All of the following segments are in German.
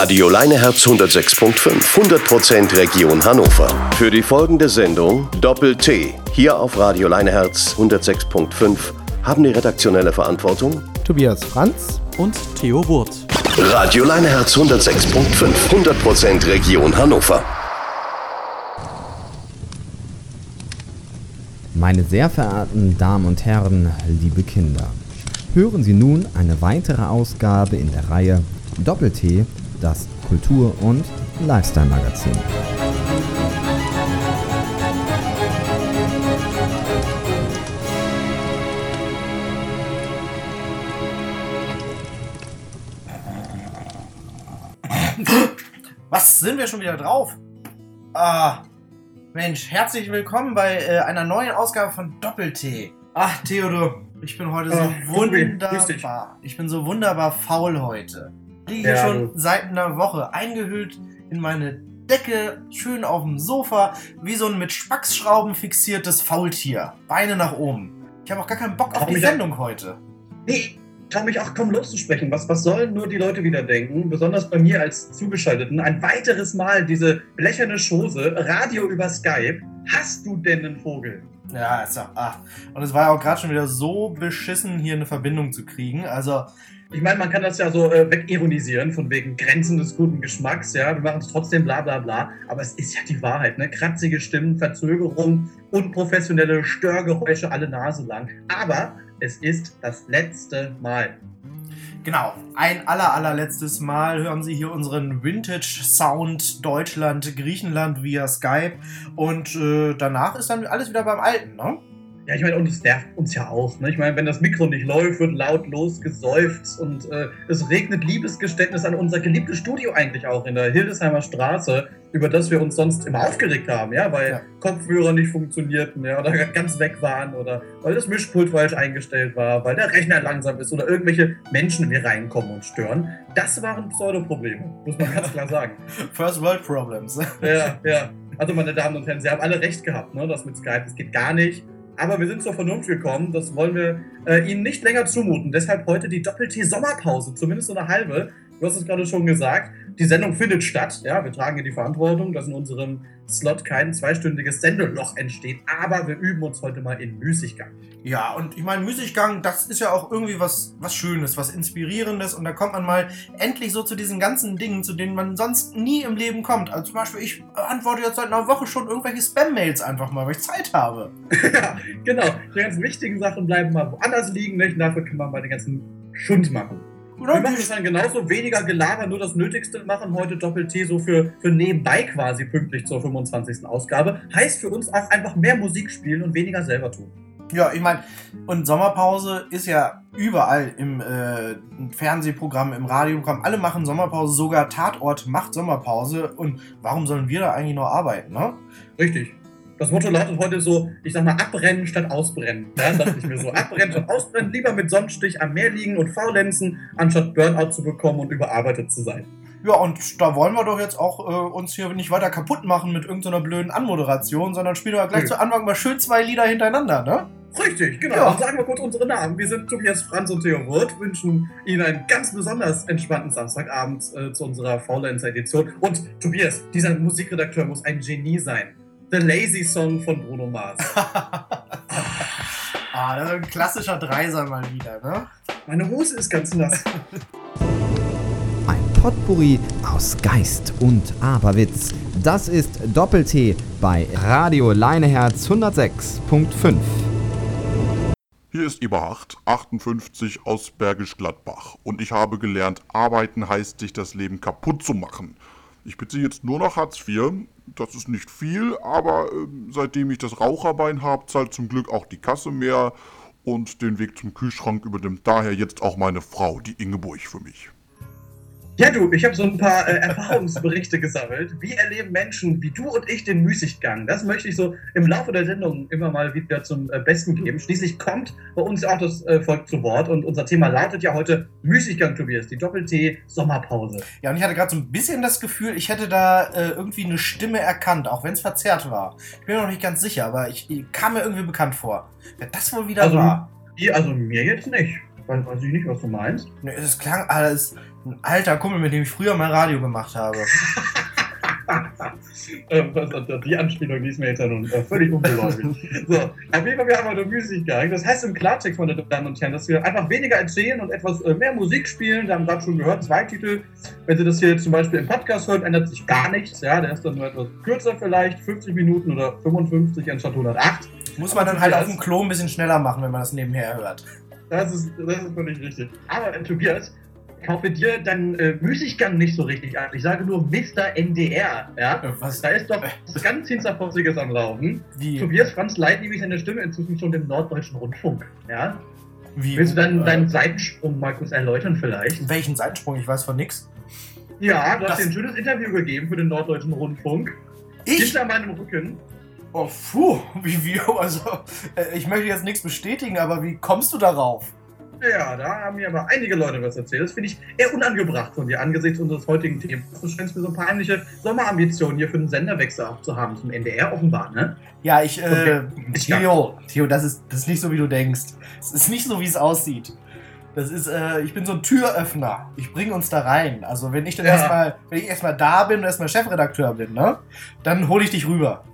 Radio Leineherz 106.5, 100% Region Hannover. Für die folgende Sendung Doppel-T, hier auf Radio Leineherz 106.5, haben die redaktionelle Verantwortung Tobias Franz und Theo Wurt. Radio Leineherz 106.5, 100% Region Hannover. Meine sehr verehrten Damen und Herren, liebe Kinder, hören Sie nun eine weitere Ausgabe in der Reihe Doppel-T, das Kultur- und Lifestyle-Magazin. Was sind wir schon wieder drauf? Ah, Mensch, herzlich willkommen bei äh, einer neuen Ausgabe von Doppel-T. Ach, Theodor, ich bin heute so dich. wunderbar. Ich bin so wunderbar faul heute. Ich liege Ja, schon seit einer Woche eingehüllt in meine Decke, schön auf dem Sofa, wie so ein mit Spacksschrauben fixiertes Faultier. Beine nach oben. Ich habe auch gar keinen Bock auf die Sendung heute. Nee, trau mich auch kaum loszusprechen. Was, was sollen nur die Leute wieder denken? Besonders bei mir als Zugeschalteten. Ein weiteres Mal diese blecherne Chose, Radio über Skype. Hast du denn einen Vogel? Ja, ist ja. Ach. Und es war ja auch gerade schon wieder so beschissen, hier eine Verbindung zu kriegen. Also, Ich meine, man kann das ja so äh, wegironisieren, von wegen Grenzen des guten Geschmacks, ja. Wir machen es trotzdem bla bla bla. Aber es ist ja die Wahrheit, ne? Kratzige Stimmen, Verzögerung, unprofessionelle Störgeräusche alle Nase lang. Aber es ist das letzte Mal. Genau, ein aller, allerletztes Mal hören Sie hier unseren Vintage Sound Deutschland, Griechenland via Skype und äh, danach ist dann alles wieder beim Alten, ne? Ja, ich meine, und es nervt uns ja auch. Ne? Ich meine, wenn das Mikro nicht läuft, wird lautlos gesäuft und äh, es regnet Liebesgeständnis an unser geliebtes Studio eigentlich auch in der Hildesheimer Straße, über das wir uns sonst immer aufgeregt haben, ja, weil Ja. Kopfhörer nicht funktionierten, ja, oder ganz weg waren oder weil das Mischpult falsch eingestellt war, weil der Rechner langsam ist oder irgendwelche Menschen hier reinkommen und stören. Das waren Pseudoprobleme, muss man ganz klar sagen. First World Problems. Ja, ja. Also, meine Damen und Herren, Sie haben alle recht gehabt, ne? Das mit Skype, das geht gar nicht. Aber wir sind zur Vernunft gekommen. Das wollen wir äh, Ihnen nicht länger zumuten. Deshalb heute die Doppel-T-Sommerpause, zumindest so eine halbe. Du hast es gerade schon gesagt. Die Sendung findet statt. Ja, wir tragen hier die Verantwortung, dass in unserem Slot kein zweistündiges Sendeloch entsteht. Aber wir üben uns heute mal in Müßiggang. Ja, und ich meine, Müßiggang, das ist ja auch irgendwie was, was Schönes, was Inspirierendes und da kommt man mal endlich so zu diesen ganzen Dingen, zu denen man sonst nie im Leben kommt. Also zum Beispiel, ich antworte jetzt seit einer Woche schon irgendwelche Spam-Mails einfach mal, weil ich Zeit habe. ja, genau. Die ganz wichtigen Sachen bleiben mal woanders liegen. Nicht? Und dafür können wir mal den ganzen Schund machen. Oder? Wir machen es dann genauso weniger Gelaber, nur das Nötigste machen. Heute Doppel-T so für, für nebenbei quasi pünktlich zur 25. Ausgabe. Heißt für uns auch einfach mehr Musik spielen und weniger selber tun. Ja, ich meine, und Sommerpause ist ja überall im äh, Fernsehprogramm, im Radioprogramm. Alle machen Sommerpause, sogar Tatort macht Sommerpause. Und warum sollen wir da eigentlich noch arbeiten, ne? Richtig. Das Motto lautet heute so, ich sag mal, abbrennen statt ausbrennen. Ja, dachte ich mir so. Abbrennen statt ausbrennen, lieber mit Sonnenstich am Meer liegen und faulenzen, anstatt Burnout zu bekommen und überarbeitet zu sein. Ja, und da wollen wir doch jetzt auch äh, uns hier nicht weiter kaputt machen mit irgendeiner blöden Anmoderation, sondern spielen wir gleich Nö. zu Anfang mal schön zwei Lieder hintereinander, ne? Richtig, genau. Ja. Dann sagen wir kurz unsere Namen. Wir sind Tobias Franz und Theo Wirth, wünschen Ihnen einen ganz besonders entspannten Samstagabend äh, zu unserer Faulenzer-Edition. Und Tobias, dieser Musikredakteur muss ein Genie sein. The Lazy Song von Bruno Mars. Ah, das ist ein klassischer Dreiser mal wieder, ne? Meine Hose ist ganz nass. Ein Potpourri aus Geist und Aberwitz. Das ist Doppel-T bei Radio Leineherz 106.5. Hier ist Eberhard, 58 aus Bergisch Gladbach. Und ich habe gelernt, arbeiten heißt, sich das Leben kaputt zu machen. Ich beziehe jetzt nur noch Hartz IV. Das ist nicht viel, aber ähm, seitdem ich das Raucherbein habe, zahlt zum Glück auch die Kasse mehr. Und den Weg zum Kühlschrank übernimmt daher jetzt auch meine Frau, die Ingeborg, für mich. Ja, du, ich habe so ein paar äh, Erfahrungsberichte gesammelt. Wie erleben Menschen wie du und ich den Müßiggang? Das möchte ich so im Laufe der Sendung immer mal wieder zum äh, Besten geben. Schließlich kommt bei uns auch das äh, Volk zu Wort und unser Thema lautet ja heute Müßiggang, Tobias, die Doppel-T-Sommerpause. Ja, und ich hatte gerade so ein bisschen das Gefühl, ich hätte da äh, irgendwie eine Stimme erkannt, auch wenn es verzerrt war. Ich bin mir noch nicht ganz sicher, aber ich, ich kam mir irgendwie bekannt vor. Wer das wohl wieder Also, war. Also mir jetzt nicht. Weiß, weiß ich nicht, was du meinst. Ne, Es klang alles ein alter Kumpel, mit dem ich früher mal Radio gemacht habe. Ähm, die Anspielung, die ist mir jetzt nun äh, völlig ungeläufig. so, auf jeden Fall, wir haben heute Musik gegangen. Das heißt im Klartext, meine Damen und Herren, dass wir einfach weniger erzählen und etwas äh, mehr Musik spielen. Wir haben gerade schon gehört, zwei Titel. Wenn Sie das hier zum Beispiel im Podcast hören, ändert sich gar nichts. Ja, der ist dann nur etwas kürzer vielleicht, 50 Minuten oder 55 anstatt 108. Muss man dann halt auf dem Klo ein bisschen schneller machen, wenn man das nebenher hört. Das ist, das ist völlig richtig. Aber äh, Tobias, kaufe dir deinen äh, Müßiggang nicht so richtig an. Ich sage nur Mr. NDR. Ja? Äh, Was? Da ist doch was ganz Hinterfossiges am Laufen. Wie? Tobias Franz leiht nämlich seine Stimme inzwischen schon dem Norddeutschen Rundfunk. Ja? Wie? Willst du deinen, äh, deinen Seitensprung mal kurz erläutern vielleicht? Welchen Seitensprung? Ich weiß von nix. Ja, du Das- hast dir ein schönes Interview gegeben für den Norddeutschen Rundfunk. Ich? Hinter meinem Rücken. Oh, puh. Wie, wie, also, äh, ich möchte jetzt nichts bestätigen, aber wie kommst du darauf? Ja, da haben mir aber einige Leute was erzählt. Das finde ich eher unangebracht von dir angesichts unseres heutigen Themas. Du scheinst mir so ein paar heimliche Sommerambitionen hier für den Senderwechsel zu haben zum NDR offenbar, ne? Ja, ich, äh. Theo, Theo, das ist, das ist nicht so, wie du denkst. Es ist nicht so, wie es aussieht. Das ist, äh, ich bin so ein Türöffner. Ich bringe uns da rein. Also, wenn ich dann Ja. erstmal, wenn ich erstmal da bin und erstmal Chefredakteur bin, ne, dann hole ich dich rüber.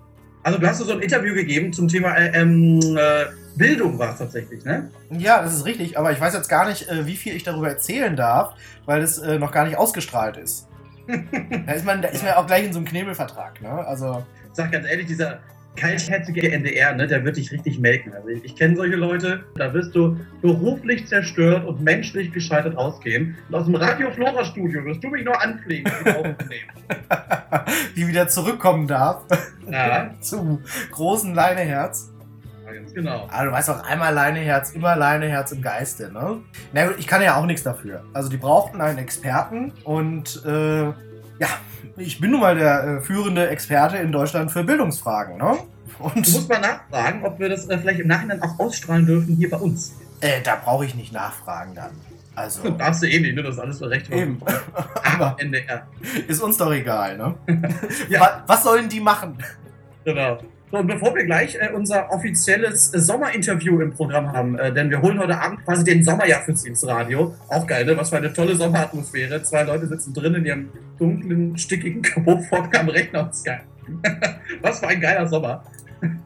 Also du hast so ein Interview gegeben zum Thema äh, ähm, äh, Bildung war es tatsächlich, ne? Ja, das ist richtig, aber ich weiß jetzt gar nicht, äh, wie viel ich darüber erzählen darf, weil es äh, noch gar nicht ausgestrahlt ist. da ist man, da ist man auch gleich in so einem Knebelvertrag, ne? Also, Sag ganz ehrlich, dieser kaltherzige NDR, ne, der wird dich richtig melken. Also ich, ich kenne solche Leute, da wirst du beruflich zerstört und menschlich gescheitert ausgehen. Und aus dem Radio Flora Studio wirst du mich noch anfliegen wie wieder zurückkommen darf Ja, zum großen Leineherz. Ja, ganz genau. Ah, du weißt doch, einmal Leineherz, immer Leineherz im Geiste, ne? Na gut, ich kann ja auch nichts dafür. Also die brauchten einen Experten und äh, ja, ich bin nun mal der äh, führende Experte in Deutschland für Bildungsfragen, ne? Du Und musst mal nachfragen, ob wir das äh, vielleicht im Nachhinein auch ausstrahlen dürfen hier bei uns. äh, da brauche ich nicht nachfragen dann. Also, Darfst du eh nicht, ne? Das ist alles für Recht. eben. Aber NDR. ist uns doch egal, ne? Ja. Wa- Was sollen die machen? Genau. So, und bevor wir gleich äh, unser offizielles äh, Sommerinterview im Programm haben, äh, denn wir holen heute Abend quasi den Sommerjahr fürs Dienstradio. Auch geil, ne? Was für eine tolle Sommeratmosphäre. Zwei Leute sitzen drin in ihrem dunklen, stickigen Kabuffrock am Rechner. Was für ein geiler Sommer.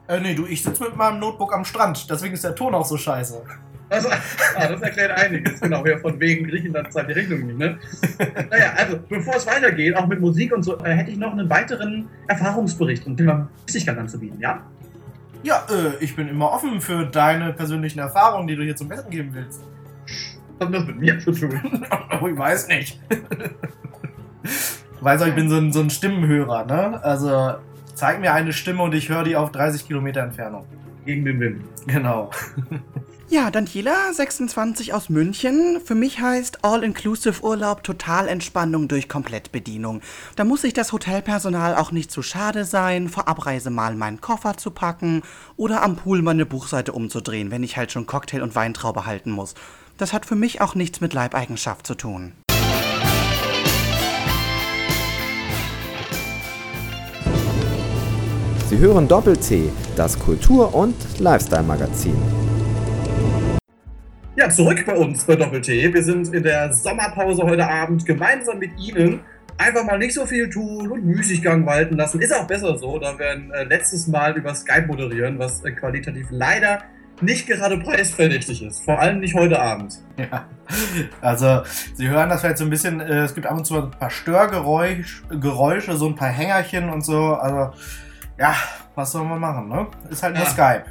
Äh, nee, du, ich sitze mit meinem Notebook am Strand, deswegen ist der Ton auch so scheiße. Das, ah, das erklärt einiges, genau. Ja, von wegen Griechenland zahlt die Rechnung nicht, ne? Naja, also, bevor es weitergeht, auch mit Musik und so, äh, hätte ich noch einen weiteren Erfahrungsbericht und Thema Flüssigkeit anzubieten, ja? Ja, äh, ich bin immer offen für deine persönlichen Erfahrungen, die du hier zum Besten geben willst. Was hat das mit mir zu tun? Oh, ich weiß nicht. Weiß auch, ich bin so ein, so ein Stimmenhörer, ne? Also, zeig mir eine Stimme und ich höre die auf 30 Kilometer Entfernung. Gegen den Wim. Genau. Ja, Daniela, 26 aus München. Für mich heißt All-Inclusive-Urlaub Totalentspannung durch Komplettbedienung. Da muss sich das Hotelpersonal auch nicht zu schade sein, vor Abreise mal meinen Koffer zu packen oder am Pool meine Buchseite umzudrehen, wenn ich halt schon Cocktail und Weintraube halten muss. Das hat für mich auch nichts mit Leibeigenschaft zu tun. Sie hören Doppel-T, das Kultur- und Lifestyle-Magazin. Ja, zurück bei uns bei Doppel-T. Wir sind in der Sommerpause heute Abend gemeinsam mit Ihnen. Einfach mal nicht so viel tun und Müßiggang walten lassen. Ist auch besser so, da wir ein äh, letztes Mal über Skype moderieren, was äh, qualitativ leider nicht gerade preisverdächtig ist. Vor allem nicht heute Abend. Ja. Also, Sie hören das vielleicht so ein bisschen, äh, es gibt ab und zu ein paar Störgeräusch, Geräusche, so ein paar Hängerchen und so. Also, ja, was soll man machen, ne? Ist halt nur Ja. Skype.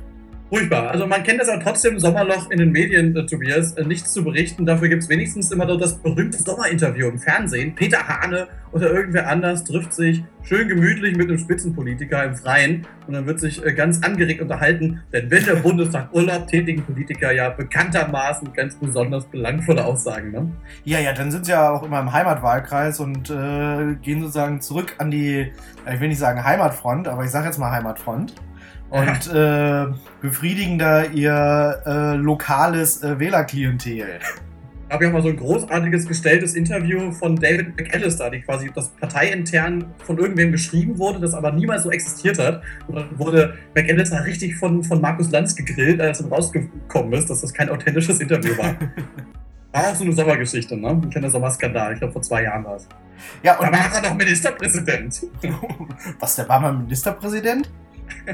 Furchtbar. Also man kennt das aber trotzdem, Sommerloch in den Medien, äh, Tobias, äh, nichts zu berichten. Dafür gibt es wenigstens immer noch das berühmte Sommerinterview im Fernsehen. Peter Hane oder irgendwer anders trifft sich schön gemütlich mit einem Spitzenpolitiker im Freien und dann wird sich äh, ganz angeregt unterhalten. Denn wenn der Bundestag Urlaub tätigen Politiker ja bekanntermaßen ganz besonders belangvolle Aussagen, ne? Ja, ja, dann sind sie ja auch immer im Heimatwahlkreis und äh, gehen sozusagen zurück an die, äh, ich will nicht sagen Heimatfront, aber ich sage jetzt mal Heimatfront. Und äh, befriedigen da ihr äh, lokales äh, Wählerklientel. habe ich auch mal so ein großartiges gestelltes Interview von David McAllister, die quasi das parteiintern von irgendwem geschrieben wurde, das aber niemals so existiert hat. Und dann wurde McAllister richtig von, von Markus Lanz gegrillt, als dann rausgekommen ist, dass das kein authentisches Interview war. War auch so eine Sommergeschichte, ne? Ein kleiner Sommerskandal. Ich glaube, vor zwei Jahren war es. Ja, und Da war er doch Ministerpräsident. was, der war mal Ministerpräsident?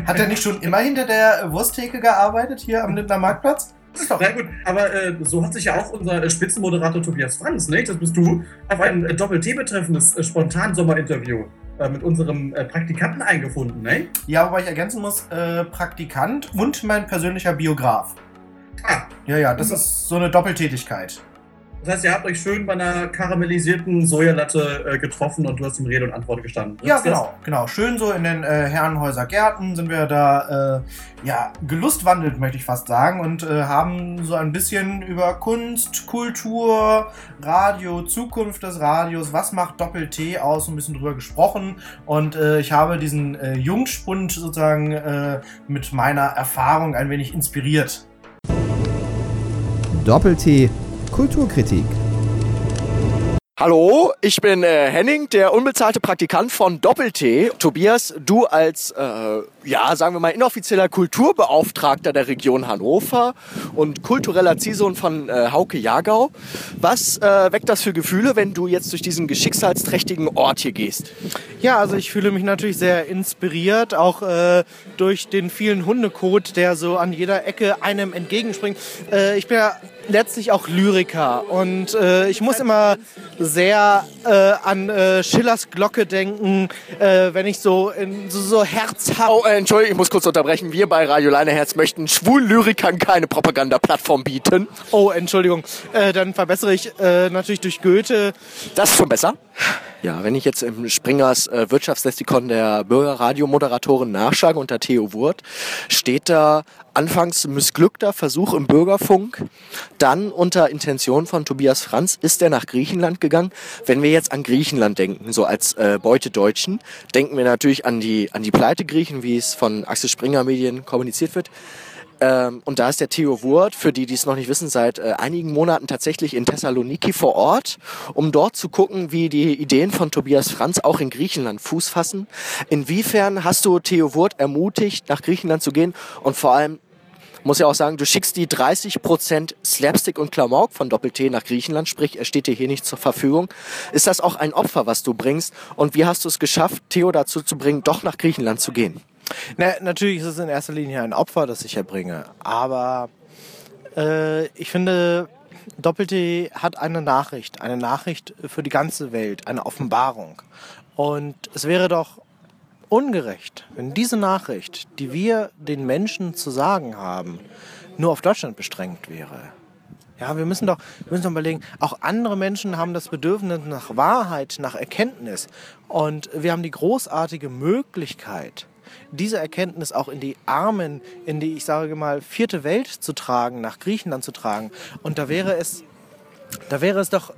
Hat er nicht schon immer hinter der Wursttheke gearbeitet, hier am Lindner Marktplatz? Das ist doch Na gut, aber äh, so hat sich ja auch unser äh, Spitzenmoderator Tobias Franz, nicht? Das bist du, auf ein äh, Doppel-T betreffendes äh, Spontan-Sommerinterview äh, mit unserem äh, Praktikanten eingefunden, ne? Ja, wobei ich ergänzen muss, äh, Praktikant und mein persönlicher Biograf. Ah, Ja, ja, das ist so eine Doppeltätigkeit. Das heißt, ihr habt euch schön bei einer karamellisierten Sojalatte äh, getroffen und du hast ihm Rede und Antwort gestanden. Ja, Ist das- genau, genau. Schön so in den äh, Herrenhäuser Gärten sind wir da, äh, ja, gelustwandelt, möchte ich fast sagen, und äh, haben so ein bisschen über Kunst, Kultur, Radio, Zukunft des Radios, was macht Doppel-T aus, so ein bisschen drüber gesprochen. Und äh, ich habe diesen äh, Jungspund sozusagen äh, mit meiner Erfahrung ein wenig inspiriert. Doppel-T Kulturkritik. Hallo, ich bin äh, Henning, der unbezahlte Praktikant von Doppel-T. Tobias, du als, äh, ja, sagen wir mal, inoffizieller Kulturbeauftragter der Region Hannover und kultureller Ziehsohn von äh, Hauke Jagau. Was äh, weckt das für Gefühle, wenn du jetzt durch diesen geschicksalsträchtigen Ort hier gehst? Ja, also ich fühle mich natürlich sehr inspiriert, auch äh, durch den vielen Hundekot, der so an jeder Ecke einem entgegenspringt. Äh, ich bin ja letztlich auch Lyriker und äh, ich muss immer sehr äh, an äh, Schillers Glocke denken, äh, wenn ich so in so, so herzhaft... Oh, äh, Entschuldigung, ich muss kurz unterbrechen. Wir bei Radio Leineherz möchten Schwullyrikern keine Propagandaplattform bieten. Oh, Entschuldigung. Äh, dann verbessere ich äh, natürlich durch Goethe. Das ist schon besser. Ja, wenn ich jetzt im Springers äh, Wirtschaftslexikon der Bürgerradiomoderatorin nachschlage unter Theo Wurt, steht da anfangs missglückter Versuch im Bürgerfunk, dann unter Intention von Tobias Franz ist er nach Griechenland gegangen. Wenn wir jetzt an Griechenland denken, so als äh, Beute Deutschen, denken wir natürlich an die, an die Pleite Griechen, wie es von Axel Springer Medien kommuniziert wird. Ähm, und da ist der Theo Wurt, für die, die es noch nicht wissen, seit äh, einigen Monaten tatsächlich in Thessaloniki vor Ort, um dort zu gucken, wie die Ideen von Tobias Franz auch in Griechenland Fuß fassen. Inwiefern hast du Theo Wurt ermutigt, nach Griechenland zu gehen? Und vor allem, muss ja auch sagen, du schickst die 30% Slapstick und Klamauk von Doppel-T nach Griechenland, sprich, er steht dir hier nicht zur Verfügung. Ist das auch ein Opfer, was du bringst? Und wie hast du es geschafft, Theo dazu zu bringen, doch nach Griechenland zu gehen? Na, natürlich ist es in erster Linie ein Opfer, das ich erbringe. Aber äh, ich finde, Doppel-T hat eine Nachricht. Eine Nachricht für die ganze Welt. Eine Offenbarung. Und es wäre doch ungerecht, wenn diese Nachricht, die wir den Menschen zu sagen haben, nur auf Deutschland beschränkt wäre. Ja, wir müssen doch, wir müssen doch überlegen, auch andere Menschen haben das Bedürfnis nach Wahrheit, nach Erkenntnis. Und wir haben die großartige Möglichkeit, diese Erkenntnis auch in die Armen, in die, ich sage mal, vierte Welt zu tragen, nach Griechenland zu tragen. Und da wäre es, da wäre es doch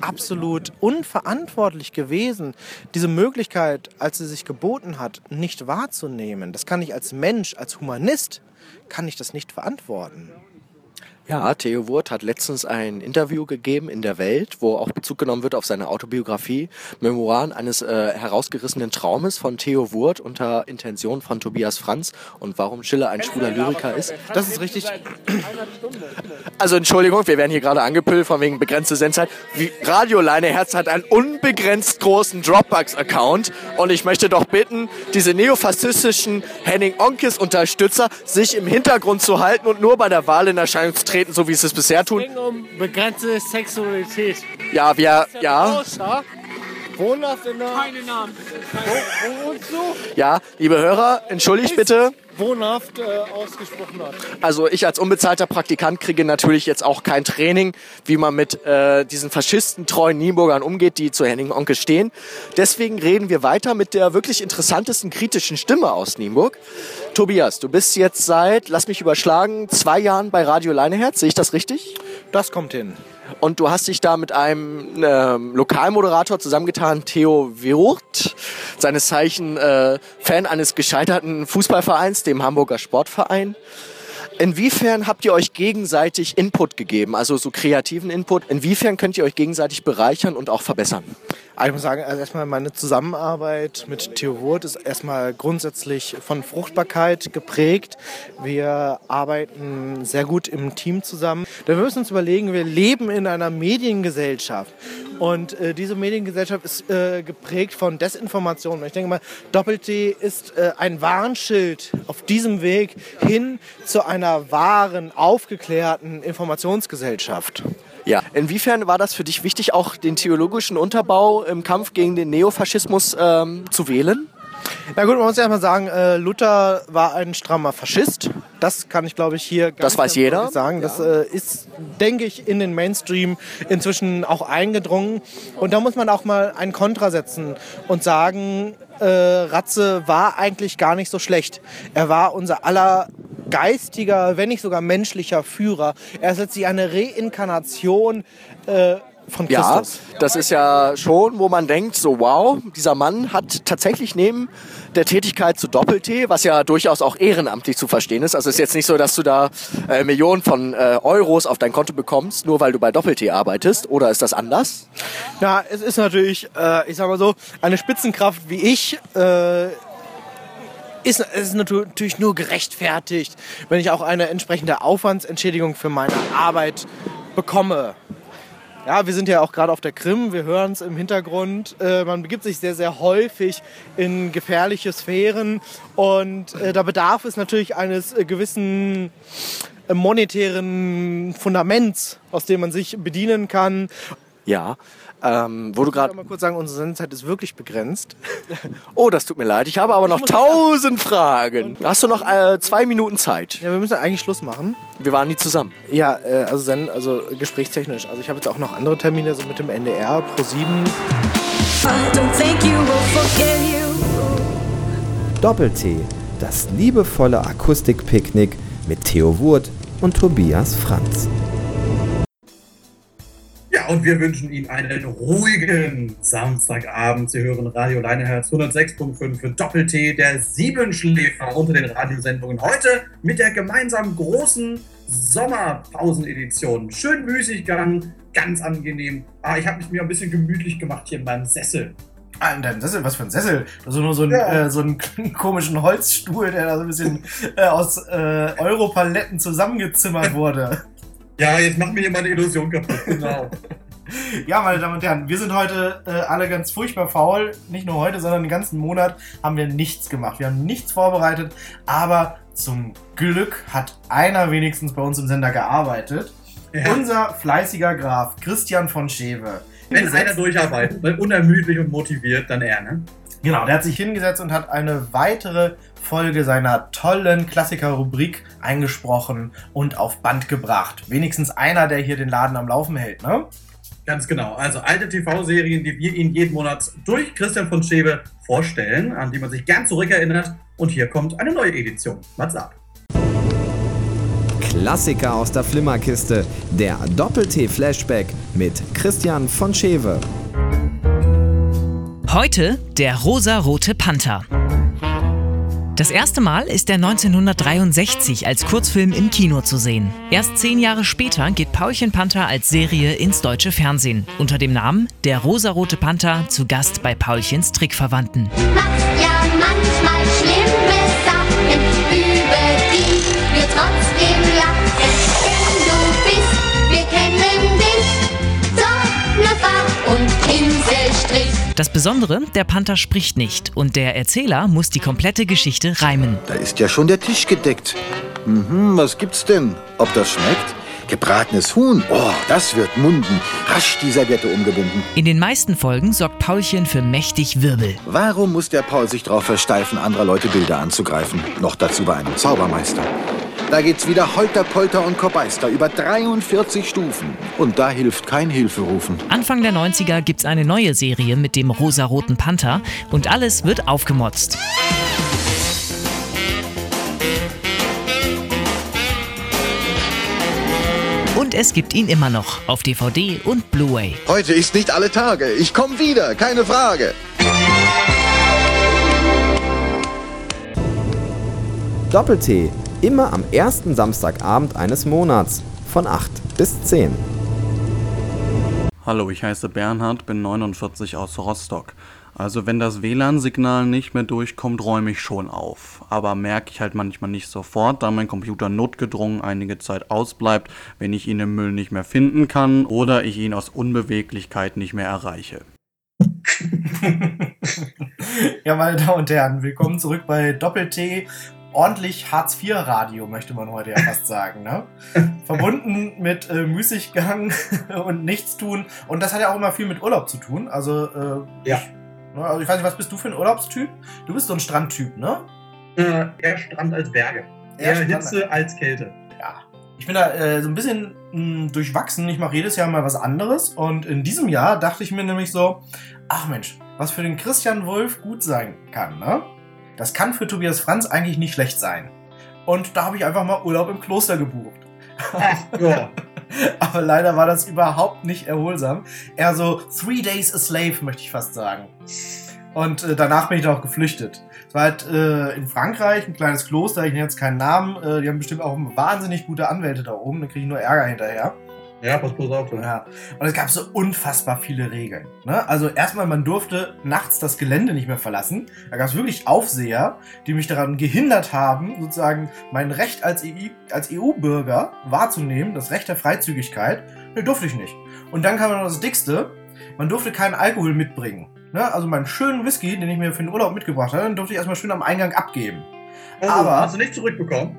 absolut unverantwortlich gewesen, diese Möglichkeit, als sie sich geboten hat, nicht wahrzunehmen. Das kann ich als Mensch, als Humanist, kann ich das nicht verantworten. Ja, Theo Wurt hat letztens ein Interview gegeben in der Welt, wo auch Bezug genommen wird auf seine Autobiografie, Memoiren eines äh, herausgerissenen Traumes von Theo Wurt unter Intention von Tobias Franz und warum Schiller ein schwuler Lyriker ist. Das ist richtig. Also Entschuldigung, wir werden hier gerade angepüllt von wegen begrenzte Sendzeit. Wie Radio Leineherz hat einen unbegrenzt großen Dropbox-Account und ich möchte doch bitten, diese neofaschistischen Henning Onkes Unterstützer sich im Hintergrund zu halten und nur bei der Wahl in Erscheinung zu treten, so wie sie es bisher tun. ging um begrenzte Sexualität. Ja, wir, ja, wohnhaft in der... Keine Namen. Wo, wo wohnst du? ja, liebe Hörer, entschuldigt bitte. Wohnhaft äh, ausgesprochen hat. Also ich als unbezahlter Praktikant kriege natürlich jetzt auch kein Training, wie man mit äh, diesen faschistentreuen Nienburgern umgeht, die zu Henning Onke stehen. Deswegen reden wir weiter mit der wirklich interessantesten kritischen Stimme aus Nienburg. Tobias, du bist jetzt seit, lass mich überschlagen, zwei Jahren bei Radio Leineherz, sehe ich das richtig? Das kommt hin. Und du hast dich da mit einem ähm, Lokalmoderator zusammengetan, Theo Wirth, seines Zeichen äh, Fan eines gescheiterten Fußballvereins, dem Hamburger Sportverein. Inwiefern habt ihr euch gegenseitig Input gegeben, also so kreativen Input? Inwiefern könnt ihr euch gegenseitig bereichern und auch verbessern? Also ich muss sagen, also erstmal meine Zusammenarbeit mit Theo Wurt ist erstmal grundsätzlich von Fruchtbarkeit geprägt. Wir arbeiten sehr gut im Team zusammen. Müssen wir uns überlegen, wir leben in einer Mediengesellschaft. Und äh, diese Mediengesellschaft ist äh, geprägt von Desinformation. Ich denke mal, Doppel-T ist äh, ein Warnschild auf diesem Weg hin zu einer wahren, aufgeklärten Informationsgesellschaft. Ja, inwiefern war das für dich wichtig, auch den theologischen Unterbau im Kampf gegen den Neofaschismus ähm, zu wählen? Na gut, man muss ja mal sagen, äh, Luther war ein strammer Faschist. Das kann ich, glaube ich, hier Das weiß jeder. sagen. Das äh, ist, denke ich, in den Mainstream inzwischen auch eingedrungen. Und da muss man auch mal einen Kontra setzen und sagen, äh, Ratze war eigentlich gar nicht so schlecht. Er war unser aller geistiger, wenn nicht sogar menschlicher Führer. Er ist letztlich eine Reinkarnation äh, von Ja, Christus. das ist ja schon, wo man denkt, so wow, dieser Mann hat tatsächlich neben der Tätigkeit zu Doppel-T, was ja durchaus auch ehrenamtlich zu verstehen ist, also es ist jetzt nicht so, dass du da äh, Millionen von äh, Euros auf dein Konto bekommst, nur weil du bei Doppel-T arbeitest, oder ist das anders? Ja, es ist natürlich, äh, ich sag mal so, eine Spitzenkraft wie ich äh, ist, ist natürlich nur gerechtfertigt, wenn ich auch eine entsprechende Aufwandsentschädigung für meine Arbeit bekomme. Ja, wir sind ja auch gerade auf der Krim, wir hören es im Hintergrund. Äh, man begibt sich sehr, sehr häufig in gefährliche Sphären und äh, da bedarf es natürlich eines äh, gewissen äh, monetären Fundaments, aus dem man sich bedienen kann. Ja, ähm, wo du Ich gerade... mal kurz sagen, unsere Sendezeit ist wirklich begrenzt. Oh, das tut mir leid, ich habe aber noch tausend Fragen. Hast du noch äh, zwei Minuten Zeit? Ja, wir müssen eigentlich Schluss machen. Wir waren nie zusammen. Ja, äh, also, Sen also gesprächstechnisch. Also ich habe jetzt auch noch andere Termine, so mit dem NDR, Pro 7. I don't think you will forget you. Doppel-T, das liebevolle Akustikpicknick mit Theo Wurt und Tobias Franz. Ja, und wir wünschen Ihnen einen ruhigen Samstagabend. Sie hören Radio Leineherz 106.5 für Doppel-T, der Siebenschläfer unter den Radiosendungen. Heute mit der gemeinsamen großen Sommerpausenedition. Schön Müßiggang, ganz angenehm. Ah, ich habe mich mir ein bisschen gemütlich gemacht hier in meinem Sessel. Ah, und dein Sessel, was für ein Sessel? Also nur so, ein, Ja. äh, so einen komischen Holzstuhl, der da so ein bisschen äh, aus äh, Europaletten zusammengezimmert wurde. Ja, jetzt macht mir hier meine Illusion kaputt. Genau. Ja, meine Damen und Herren, wir sind heute äh, alle ganz furchtbar faul. Nicht nur heute, sondern den ganzen Monat haben wir nichts gemacht. Wir haben nichts vorbereitet, aber zum Glück hat einer wenigstens bei uns im Sender gearbeitet. Ja. Unser fleißiger Graf Christian von Schewe. Wenn Hingesetzt- einer durcharbeitet, ne, unermüdlich und motiviert, dann er, ne? Genau, der hat sich hingesetzt und hat eine weitere Folge seiner tollen Klassiker-Rubrik eingesprochen und auf Band gebracht. Wenigstens einer, der hier den Laden am Laufen hält, ne? Ganz genau. Also alte TV-Serien, die wir Ihnen jeden Monat durch Christian von Schäbe vorstellen, an die man sich gern zurückerinnert. Und hier kommt eine neue Edition. What's up? Klassiker aus der Flimmerkiste, der Doppel-T-Flashback mit Christian von Schewe. Heute der rosarote Panther. Das erste Mal ist er 1963 als Kurzfilm im Kino zu sehen. Erst zehn Jahre später geht Paulchen Panther als Serie ins deutsche Fernsehen unter dem Namen Der rosarote Panther zu Gast bei Paulchens Trickverwandten. Das Besondere, der Panther spricht nicht und der Erzähler muss die komplette Geschichte reimen. Da ist ja schon der Tisch gedeckt. Mhm, was gibt's denn? Ob das schmeckt? Gebratenes Huhn. Oh, das wird munden. Rasch die Serviette umgebunden. In den meisten Folgen sorgt Paulchen für mächtig Wirbel. Warum muss der Paul sich drauf versteifen, anderer Leute Bilder anzugreifen? Noch dazu bei einem Zaubermeister. Da geht's wieder Holter, Polter und Kopeister über 43 Stufen. Und da hilft kein Hilferufen. Anfang der 90er gibt's eine neue Serie mit dem rosaroten Panther und alles wird aufgemotzt. Und es gibt ihn immer noch auf DVD und Blu-ray. Heute ist nicht alle Tage. Ich komm wieder, keine Frage. Doppel-T, Immer am ersten Samstagabend eines Monats von 8 bis 10. Hallo, ich heiße Bernhard, bin 49 aus Rostock. Also wenn das WLAN-Signal nicht mehr durchkommt, räume ich schon auf. Aber merke ich halt manchmal nicht sofort, da mein Computer notgedrungen einige Zeit ausbleibt, wenn ich ihn im Müll nicht mehr finden kann oder ich ihn aus Unbeweglichkeit nicht mehr erreiche. Ja, meine Damen und Herren, willkommen zurück bei Doppel-T. Ordentlich Hartz-IV-Radio, möchte man heute ja fast sagen. Ne? Verbunden mit äh, Müßiggang und Nichtstun. Und das hat ja auch immer viel mit Urlaub zu tun. Also, äh, Ja. ich, ne, also ich weiß nicht, was bist du für ein Urlaubstyp? Du bist so ein Strandtyp, ne? Äh, eher Strand als Berge. Eher Eher Hitze als Kälte. Ja. Ich bin da äh, so ein bisschen mh, durchwachsen. Ich mache jedes Jahr mal was anderes. Und in diesem Jahr dachte ich mir nämlich so, ach Mensch, was für den Christian Wolf gut sein kann, ne? Das kann für Tobias Franz eigentlich nicht schlecht sein. Und da habe ich einfach mal Urlaub im Kloster gebucht. Ja. Aber leider war das überhaupt nicht erholsam. Eher so Three Days a Slave, möchte ich fast sagen. Und äh, danach bin ich dann auch geflüchtet. Es war halt äh, in Frankreich ein kleines Kloster, ich nenne jetzt keinen Namen. Äh, die haben bestimmt auch wahnsinnig gute Anwälte da oben, da kriege ich nur Ärger hinterher. Ja, pass bloß auf. Ja. Und es gab so unfassbar viele Regeln. Ne? Also erstmal, man durfte nachts das Gelände nicht mehr verlassen. Da gab es wirklich Aufseher, die mich daran gehindert haben, sozusagen mein Recht als, EU als EU-Bürger wahrzunehmen, das Recht der Freizügigkeit. Ne, durfte ich nicht. Und dann kam noch das Dickste, man durfte keinen Alkohol mitbringen. Ne? Also meinen schönen Whisky, den ich mir für den Urlaub mitgebracht hatte, den durfte ich erstmal schön am Eingang abgeben. Oh, Aber- Hast du nicht zurückbekommen?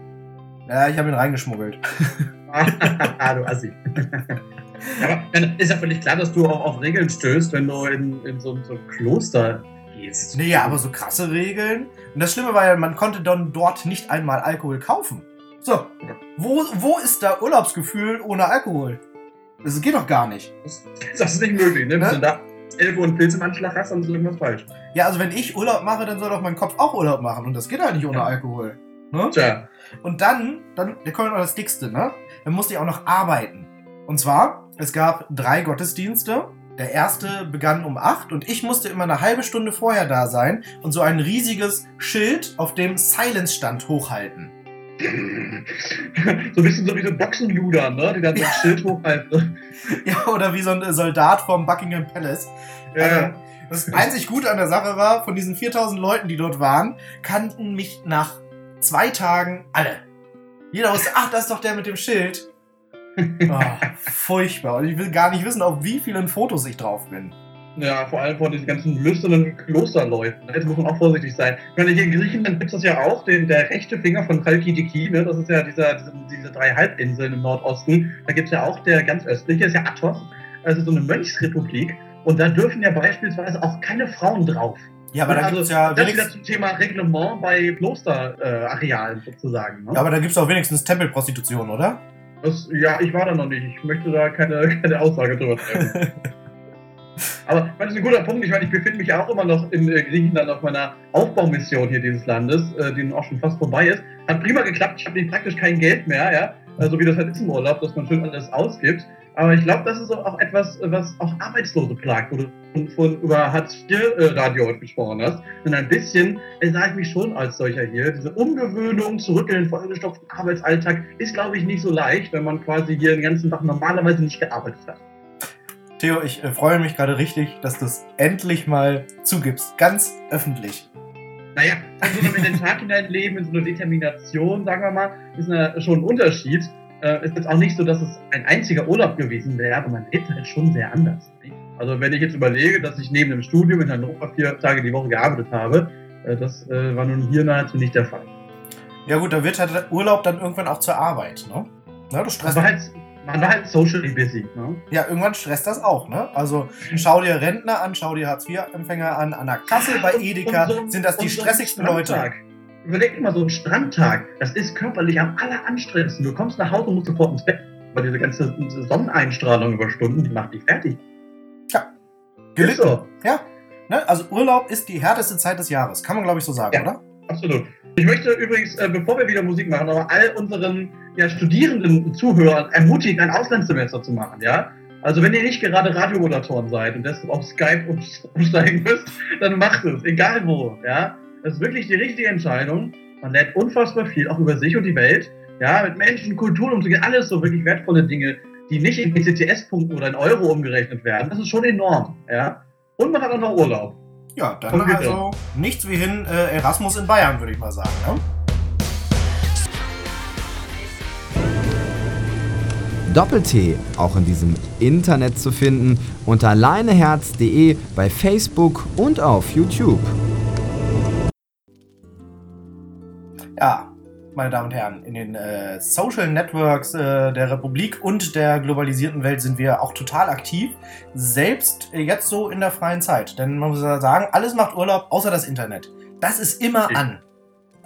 Ja, ich habe ihn reingeschmuggelt. ah, du Assi. Aber dann ist ja völlig klar, dass du auch auf Regeln stößt, wenn du in, in so, so ein Kloster gehst. Nee, aber so krasse Regeln. Und das Schlimme war ja, man konnte dann dort nicht einmal Alkohol kaufen. So, wo, wo ist da Urlaubsgefühl ohne Alkohol? Das geht doch gar nicht. Das, das ist nicht möglich, ne? Ne? Wenn du da 11 Uhr einen Pilz im Anschlag hast, dann ist irgendwas falsch. Ja, also wenn ich Urlaub mache, dann soll doch mein Kopf auch Urlaub machen. Und das geht halt nicht ohne Ja. Alkohol. Ne? Tja. Und dann, dann, da kommt noch das Dickste, ne? Dann musste ich auch noch arbeiten. Und zwar, es gab drei Gottesdienste. Der erste begann um 8 und ich musste immer eine halbe Stunde vorher da sein und so ein riesiges Schild auf dem Silence stand hochhalten. so ein bisschen so wie so Boxenluder, ne? Die dann so ein Schild hochhalten. Ja, oder wie so ein Soldat vom Buckingham Palace. Ja. Also, das einzig Gute an der Sache war, von diesen 4000 Leuten, die dort waren, kannten mich nach zwei Tagen alle. Jeder wusste, ach, das ist doch der mit dem Schild. Oh, furchtbar. Und ich will gar nicht wissen, auf wie vielen Fotos ich drauf bin. Ja, vor allem von diesen ganzen lüsternen Klosterleuten. ne? Jetzt muss man auch vorsichtig sein. Ich meine, hier in Griechenland gibt es das ja auch, den, der rechte Finger von Chalkidiki, ne? das ist ja dieser, diese, diese drei Halbinseln im Nordosten. Da gibt es ja auch der ganz östliche, ist ja Athos, also so eine Mönchsrepublik. Und da dürfen ja beispielsweise auch keine Frauen drauf. Ja, aber da also, gibt's ja Das wieder zum Thema Reglement bei Klosterarealen äh, sozusagen. Ne? ja, aber da gibt's auch wenigstens Tempelprostitution, oder? Das, ja, ich war da noch nicht. Ich möchte da keine, keine Aussage drüber treffen. Aber das ist ein guter Punkt. Ich meine, ich befinde mich ja auch immer noch in äh, Griechenland auf meiner Aufbaumission hier dieses Landes, äh, die nun auch schon fast vorbei ist. Hat prima geklappt. Ich habe praktisch kein Geld mehr, ja. Also wie das halt ist im Urlaub, dass man schön alles ausgibt. Aber ich glaube, das ist auch etwas, was auch Arbeitslose plagt, wo du von, über Hartz IV äh, Radio heute gesprochen hast. Und ein bisschen sah ich mich schon als solcher hier. Diese Umgewöhnung zurück in den vollgestopften Arbeitsalltag ist, glaube ich, nicht so leicht, wenn man quasi hier den ganzen Tag normalerweise nicht gearbeitet hat. Theo, ich äh, freue mich gerade richtig, dass du es endlich mal zugibst. Ganz öffentlich. Naja, also in den Tag hineinleben, in so einer Determination, sagen wir mal, ist eine, schon ein Unterschied. Äh, ist jetzt auch nicht so, dass es ein einziger Urlaub gewesen wäre, aber man lebt halt schon sehr anders. nicht? Also wenn ich jetzt überlege, dass ich neben dem Studium in Hannover vier Tage die Woche gearbeitet habe, äh, das äh, war nun hier nahezu nicht der Fall. Ja gut, da wird halt der Urlaub dann irgendwann auch zur Arbeit, ne? Na, du Man stresst war halt, man war halt socially busy. Ne? Ja, irgendwann stresst das auch, ne? Also schau dir Rentner an, schau dir Hartz-IV-Empfänger an, an der Kasse bei Edeka so- sind das die so stressigsten Leute. Überleg dir mal, so ein Strandtag, das ist körperlich am alleranstrengendsten. Du kommst nach Hause und musst sofort ins Bett. Weil diese ganze Sonneneinstrahlung über Stunden, die macht dich fertig. Gelitten. Ist so. Ja. Ne? Also Urlaub ist die härteste Zeit des Jahres. Kann man, glaube ich, so sagen, Ja. oder? Absolut. Ich möchte übrigens, äh, bevor wir wieder Musik machen, aber all unseren ja, studierenden Zuhörern ermutigen, ein Auslandssemester zu machen, ja? Also wenn ihr nicht gerade Radiomoderatoren seid und deshalb auf Skype um- umsteigen müsst, dann macht es, egal wo, ja? Das ist wirklich die richtige Entscheidung. Man lernt unfassbar viel, auch über sich und die Welt. Ja, mit Menschen, Kulturen umzugehen, alles so wirklich wertvolle Dinge, die nicht in ECTS-Punkten oder in Euro umgerechnet werden. Das ist schon enorm. Ja. Und man hat auch noch Urlaub. Ja, dann Und wir also nichts wie hin äh, Erasmus in Bayern, würde ich mal sagen. Ne? Doppel-T auch in diesem Internet zu finden unter leineherz.de bei Facebook und auf YouTube. Ja, meine Damen und Herren, in den äh, Social Networks äh, der Republik und der globalisierten Welt sind wir auch total aktiv. Selbst äh, jetzt so in der freien Zeit. Denn man muss ja sagen, alles macht Urlaub, außer das Internet. Das ist immer an.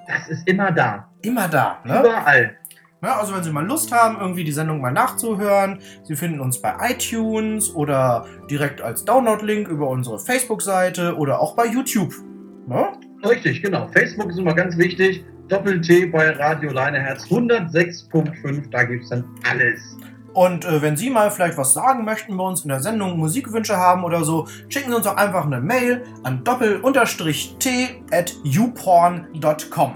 Das ist immer da. Immer da. Ne? Überall. Ja, also wenn Sie mal Lust haben, irgendwie die Sendung mal nachzuhören, Sie finden uns bei iTunes oder direkt als Download-Link über unsere Facebook-Seite oder auch bei YouTube. Ne? Richtig, genau. Facebook ist immer ganz wichtig. Doppel-T bei Radio Leineherz 106.5, da gibt es dann alles. Und äh, wenn Sie mal vielleicht was sagen möchten bei uns in der Sendung, Musikwünsche haben oder so, schicken Sie uns doch einfach eine Mail an doppel-t at youporn.com.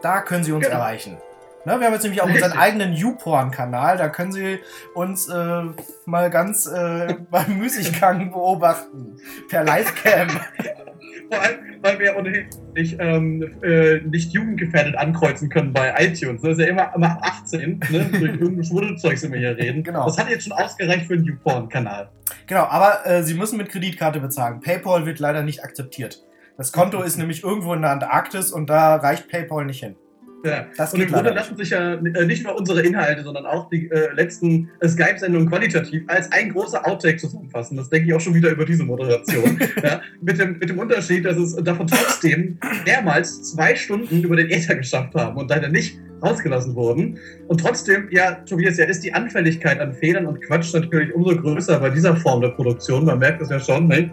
Da können Sie uns Genau. erreichen. Ne, wir haben jetzt nämlich auch unseren eigenen YouPorn-Kanal, da können Sie uns äh, mal ganz äh, beim Müßiggang beobachten. Per Livecam. Vor allem, weil wir ohnehin nicht, ähm, äh, nicht jugendgefährdet ankreuzen können bei iTunes. Das ist ja immer, immer ab 18, ne? Durch irgendein Schwudelzeug sind wir hier reden. Genau. Das hat jetzt schon ausgereicht für einen YouPorn-Kanal. Genau, aber äh, Sie müssen mit Kreditkarte bezahlen. PayPal wird leider nicht akzeptiert. Das Konto ist nämlich irgendwo in der Antarktis und da reicht PayPal nicht hin. Ja. Und im Grunde lassen sich ja äh, nicht nur unsere Inhalte, sondern auch die äh, letzten äh, Skype-Sendungen qualitativ als ein großer Outtake zusammenfassen. Das denke ich auch schon wieder über diese Moderation. ja, mit, dem, mit dem Unterschied, dass es davon trotzdem mehrmals zwei Stunden über den Äther geschafft haben und leider nicht rausgelassen wurden. Und trotzdem, ja, Tobias, ja, ist die Anfälligkeit an Fehlern und Quatsch natürlich umso größer bei dieser Form der Produktion. Man merkt es ja schon, ne?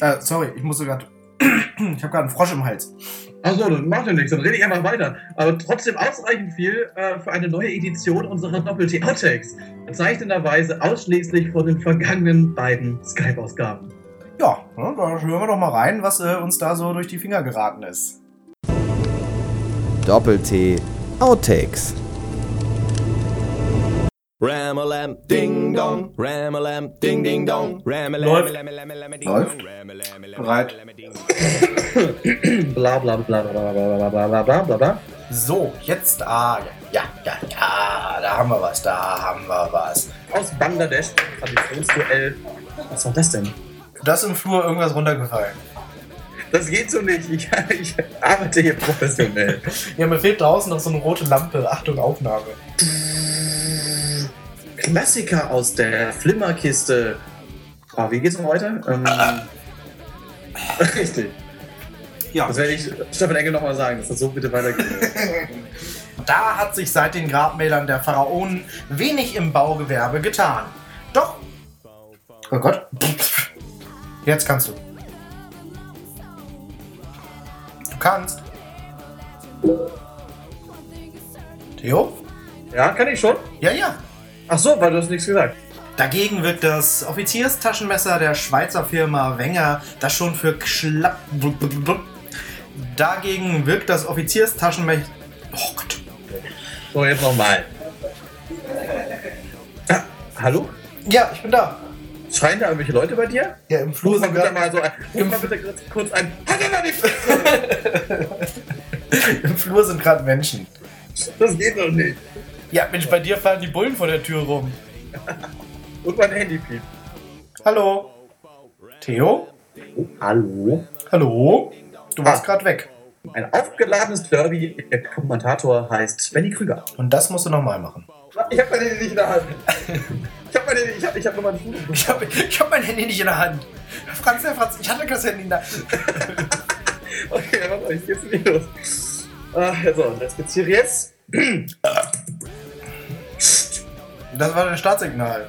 Äh, sorry, ich musste gerade. Ich habe gerade einen Frosch im Hals. Achso, dann macht ja nichts, dann rede ich einfach weiter. Aber trotzdem ausreichend viel äh, für eine neue Edition unserer Doppel-T-Outtakes. Bezeichnenderweise ausschließlich von den vergangenen beiden Skype-Ausgaben. Ja, ne, da hören wir doch mal rein, was äh, uns da so durch die Finger geraten ist. Doppel-T Outtakes. Ramalam, ding dong, ramalam, ding ding dong, ramalam, Läuft. Bereit. bla bla bla bla bla bla bla bla bla. So, jetzt, ah, ja, ja, ja, ja, da haben wir was, da haben wir was. Aus Bangladesch, Traditionsduell. Was war das denn? Da ist im Flur irgendwas runtergefallen. Das geht so nicht. Ich, ich arbeite hier professionell. Ja, mir fehlt draußen noch so eine rote Lampe. Achtung, Aufnahme. Klassiker aus der Flimmerkiste. Ah, wie geht's noch weiter? Ähm, richtig. Ja. Das werde ich Stefan Engel nochmal sagen, dass das so bitte weitergeht. Da hat sich seit den Grabmälern der Pharaonen wenig im Baugewerbe getan. Doch. Oh Gott. Jetzt kannst du. Du kannst. Theo? Ja, kann ich schon? Ja, ja. Ach so, weil du hast nichts gesagt. Dagegen wirkt das Offizierstaschenmesser der Schweizer Firma Wenger, das schon für Schlapp... Dagegen wirkt das Offizierstaschenmesser... Oh Gott. So, jetzt nochmal. Ah, hallo? Ja, ich bin da. Schreien da irgendwelche Leute bei dir? Ja, im Flur sind bitte mal so ein, mal bitte kurz- ein. Halt! Im Flur sind gerade Menschen. Das geht doch nicht. Ja, Mensch, bei dir fahren die Bullen vor der Tür rum. Und mein Handy piept. Hallo? Theo? Hallo? Hallo? Du warst Ah. gerade weg. Ein aufgeladenes Derby. Der Kommentator heißt Benny Krüger. Und das musst du nochmal machen. Ich hab mein Handy nicht in der Hand. Ich hab mein Handy, ich hab, ich hab nur mein Foto. Ich habe ich hab mein Handy nicht in der Hand. Franz, der Franz, ich hatte das Handy in der Hand. Okay, warte, ich geht's nicht los. Ah, so, jetzt geht's hier jetzt. Das war dein Startsignal.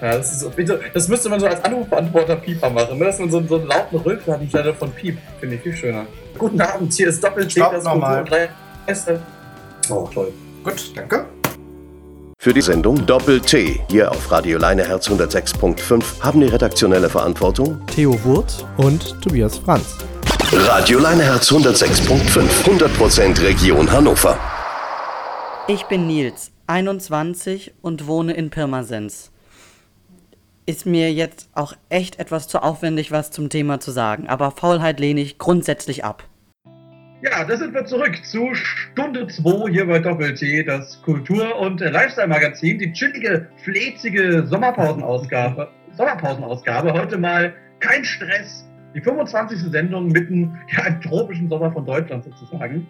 Ja, das, ist so, das müsste man so als Anrufbeantworter Pieper machen, ne? dass man so, so einen lauten anstelle von Piep. Finde ich viel schöner. Guten Abend, hier ist Doppel-T, das nochmal. Oh, toll. Gut, danke. Für die Sendung Doppel-T hier auf Radio Leineherz 106.5 haben die redaktionelle Verantwortung Theo Wurt und Tobias Franz. Radio Leineherz 106.5, 100% Region Hannover. Ich bin Nils, 21 und wohne in Pirmasens. Ist mir jetzt auch echt etwas zu aufwendig, was zum Thema zu sagen, aber Faulheit lehne ich grundsätzlich ab. Ja, da sind wir zurück zu Stunde 2 hier bei Doppel-T, das Kultur- und Lifestyle-Magazin, die chillige, fläzige Sommerpausenausgabe. Sommerpausenausgabe. Heute mal kein Stress. Die 25. Sendung mitten ja, im tropischen Sommer von Deutschland sozusagen.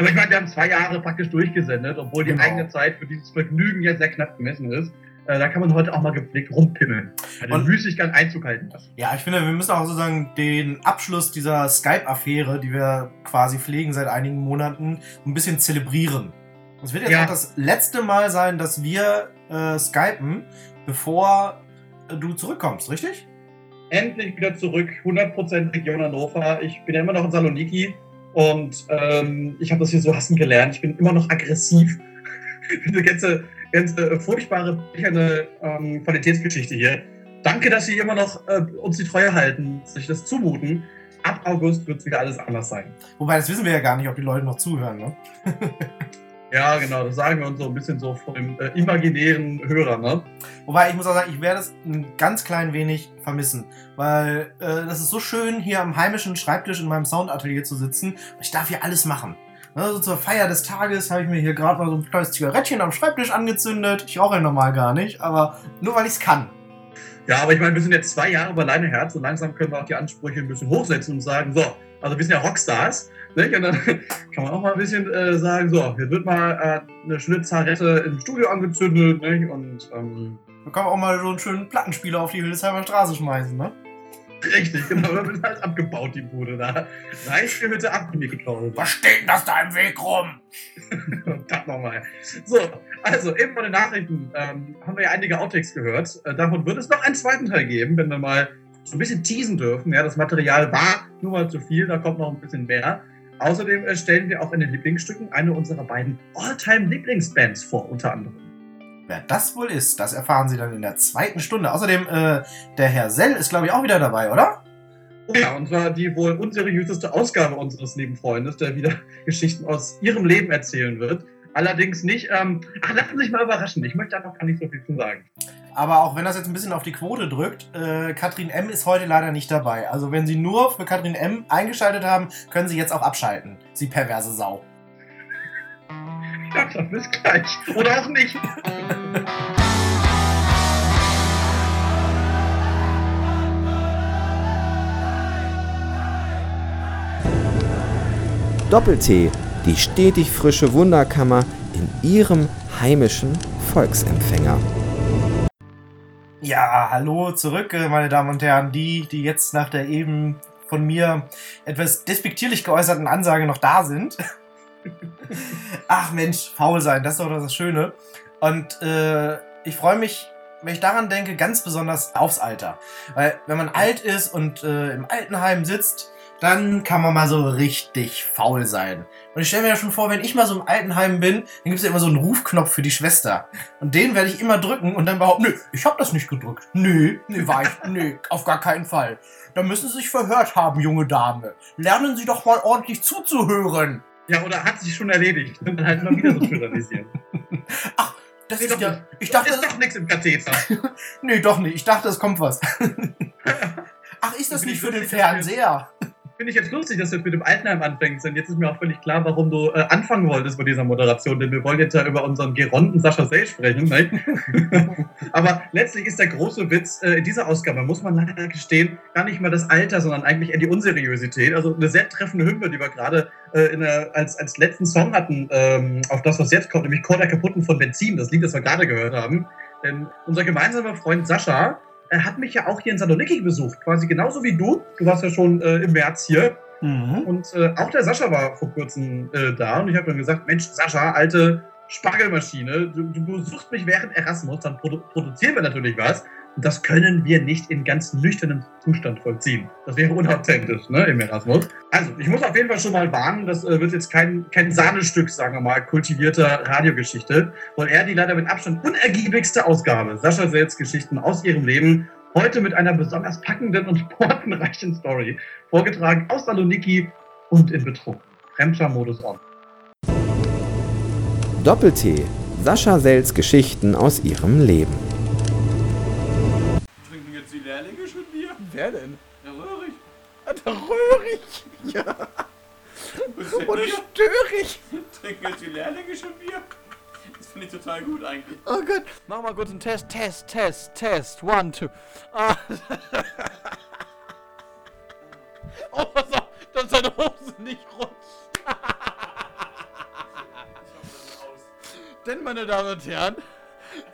Aber ich meine, wir haben zwei Jahre praktisch durchgesendet, obwohl die Genau. eigene Zeit für dieses Vergnügen ja sehr knapp gemessen ist. Äh, da kann man heute auch mal gepflegt rumpimmeln. Den Und- Müßiggang Einzug halten lassen. Ja, ich finde, wir müssen auch sozusagen den Abschluss dieser Skype-Affäre, die wir quasi pflegen seit einigen Monaten, ein bisschen zelebrieren. Es wird jetzt Ja. auch das letzte Mal sein, dass wir äh, skypen, bevor du zurückkommst, richtig? endlich wieder zurück, 100% Region Hannover. Ich bin ja immer noch in Saloniki und ähm, ich habe das hier so hassen gelernt. Ich bin immer noch aggressiv. Diese ganze, ganze furchtbare, blecherne ähm, Qualitätsgeschichte hier. Danke, dass Sie immer noch äh, uns die Treue halten, sich das zumuten. Ab August wird es wieder alles anders sein. Wobei, das wissen wir ja gar nicht, ob die Leute noch zuhören, ne? Ja, genau, das sagen wir uns so ein bisschen so vor dem äh, imaginären Hörer, ne? Wobei, ich muss auch sagen, ich werde es ein ganz klein wenig vermissen. Weil äh, das ist so schön, hier am heimischen Schreibtisch in meinem Soundatelier zu sitzen. Ich darf hier alles machen. Also zur Feier des Tages habe ich mir hier gerade mal so ein kleines Zigarettchen am Schreibtisch angezündet. Ich rauche ja normal gar nicht, aber nur weil ich es kann. Ja, aber ich meine, wir sind jetzt zwei Jahre bei Leine Herz und langsam können wir auch die Ansprüche ein bisschen hochsetzen und sagen, so, also wir sind ja Rockstars. Nicht? Und dann kann man auch mal ein bisschen äh, sagen, so, hier wird mal äh, eine schöne Zarette im Studio angezündet. Nicht? Und ähm, Da kann man auch mal so einen schönen Plattenspieler auf die Hildesheimer Straße schmeißen, ne? richtig, genau, da wird halt abgebaut, die Bude da. Reicht mir bitte ab, mir geklaut. Was steht denn das da im Weg rum? das nochmal. So, also eben bei den Nachrichten ähm, haben wir ja einige Outtakes gehört. Äh, davon wird es noch einen zweiten Teil geben, wenn wir mal so ein bisschen teasen dürfen. Ja, das Material war nur mal zu viel, da kommt noch ein bisschen mehr. Außerdem äh, stellen wir auch in den Lieblingsstücken eine unserer beiden All-Time-Lieblingsbands vor, unter anderem. Wer das wohl ist, das erfahren Sie dann in der zweiten Stunde. Außerdem, äh, der Herr Sell ist, glaube ich, auch wieder dabei, oder? Ja, und zwar die wohl unseriöseste Ausgabe unseres lieben Freundes, der wieder Geschichten aus ihrem Leben erzählen wird. Allerdings nicht, ähm, ach, lassen Sie sich mal überraschen. Ich möchte einfach gar nicht so viel zu sagen. Aber auch wenn das jetzt ein bisschen auf die Quote drückt, äh, Katrin M. ist heute leider nicht dabei. Also wenn Sie nur für Katrin M. eingeschaltet haben, können Sie jetzt auch abschalten. Sie perverse Sau. Ja, dann bis gleich. Oder auch nicht. Doppel-T, die stetig frische Wunderkammer in Ihrem heimischen Volksempfänger. Ja, hallo zurück, äh, meine Damen und Herren. Die, die jetzt nach der eben von mir etwas despektierlich geäußerten Ansage noch da sind. Ach Mensch, faul sein, das ist doch das Schöne. Und äh, ich freue mich, wenn ich daran denke, ganz besonders aufs Alter. Weil wenn man alt ist und äh, im Altenheim sitzt, dann kann man mal so richtig faul sein. Und ich stelle mir ja schon vor, wenn ich mal so im Altenheim bin, dann gibt es ja immer so einen Rufknopf für die Schwester. Und den werde ich immer drücken und dann behaupten, nö, ich habe das nicht gedrückt. Nö, nö, war ich, nö, auf gar keinen Fall. Da müssen Sie sich verhört haben, junge Dame. Lernen Sie doch mal ordentlich zuzuhören. Ja, oder hat sich schon erledigt. Dann halt immer wieder so pluralisieren. Das Nee, ist doch ja, nicht. ich dachte, ist doch nichts im Katheter. nee, doch nicht. Ich dachte, es kommt was. Ach, ist das nicht ich für den Fernseher? Finde ich jetzt lustig, dass du jetzt mit dem Altenheim anfängst, denn jetzt ist mir auch völlig klar, warum du äh, anfangen wolltest bei dieser Moderation, denn wir wollen jetzt ja über unseren geronten Sascha Sey sprechen. Ne? Aber letztlich ist der große Witz äh, in dieser Ausgabe, muss man leider gestehen, gar nicht mal das Alter, sondern eigentlich eher die Unseriosität. Also eine sehr treffende Hymne, die wir gerade äh, der- als, als letzten Song hatten, ähm, auf das, was jetzt kommt, nämlich Chor der Kaputten von Benzin, das Lied, das wir gerade gehört haben. Denn unser gemeinsamer Freund Sascha hat mich ja auch hier in Saloniki besucht, quasi genauso wie du. Du warst ja schon äh, im März hier. Und äh, auch der Sascha war vor kurzem äh, da und ich habe dann gesagt, Mensch, Sascha, alte Spargelmaschine, du, du besuchst mich während Erasmus, dann produ produzieren wir natürlich was. Das können wir nicht in ganz nüchternem Zustand vollziehen. Das wäre unauthentisch, ne, im Erasmus. Also, ich muss auf jeden Fall schon mal warnen, das äh, wird jetzt kein, kein Sahnestück, sagen wir mal, kultivierter Radiogeschichte, weil er die leider mit Abstand unergiebigste Ausgabe, Sascha Selbst Geschichten aus ihrem Leben. Heute mit einer besonders packenden und portenreichen Story, vorgetragen aus Saloniki und in Betrug. Fremdscham-Modus on. Doppel-T. Sascha Sells Geschichten aus ihrem Leben. Jetzt die Lehrlinge schon Bier? Wer denn? Der Röhrig. Der Röhrig. Ja. Und störig. Trinken jetzt die Lehrlinge schon Bier? Das finde ich total gut eigentlich. Oh Gott. Mach mal kurz einen Test, Test, Test, Test. One, two. Ah. Oh, pass auf, dass deine Hose nicht rutscht. Denn, meine Damen und Herren,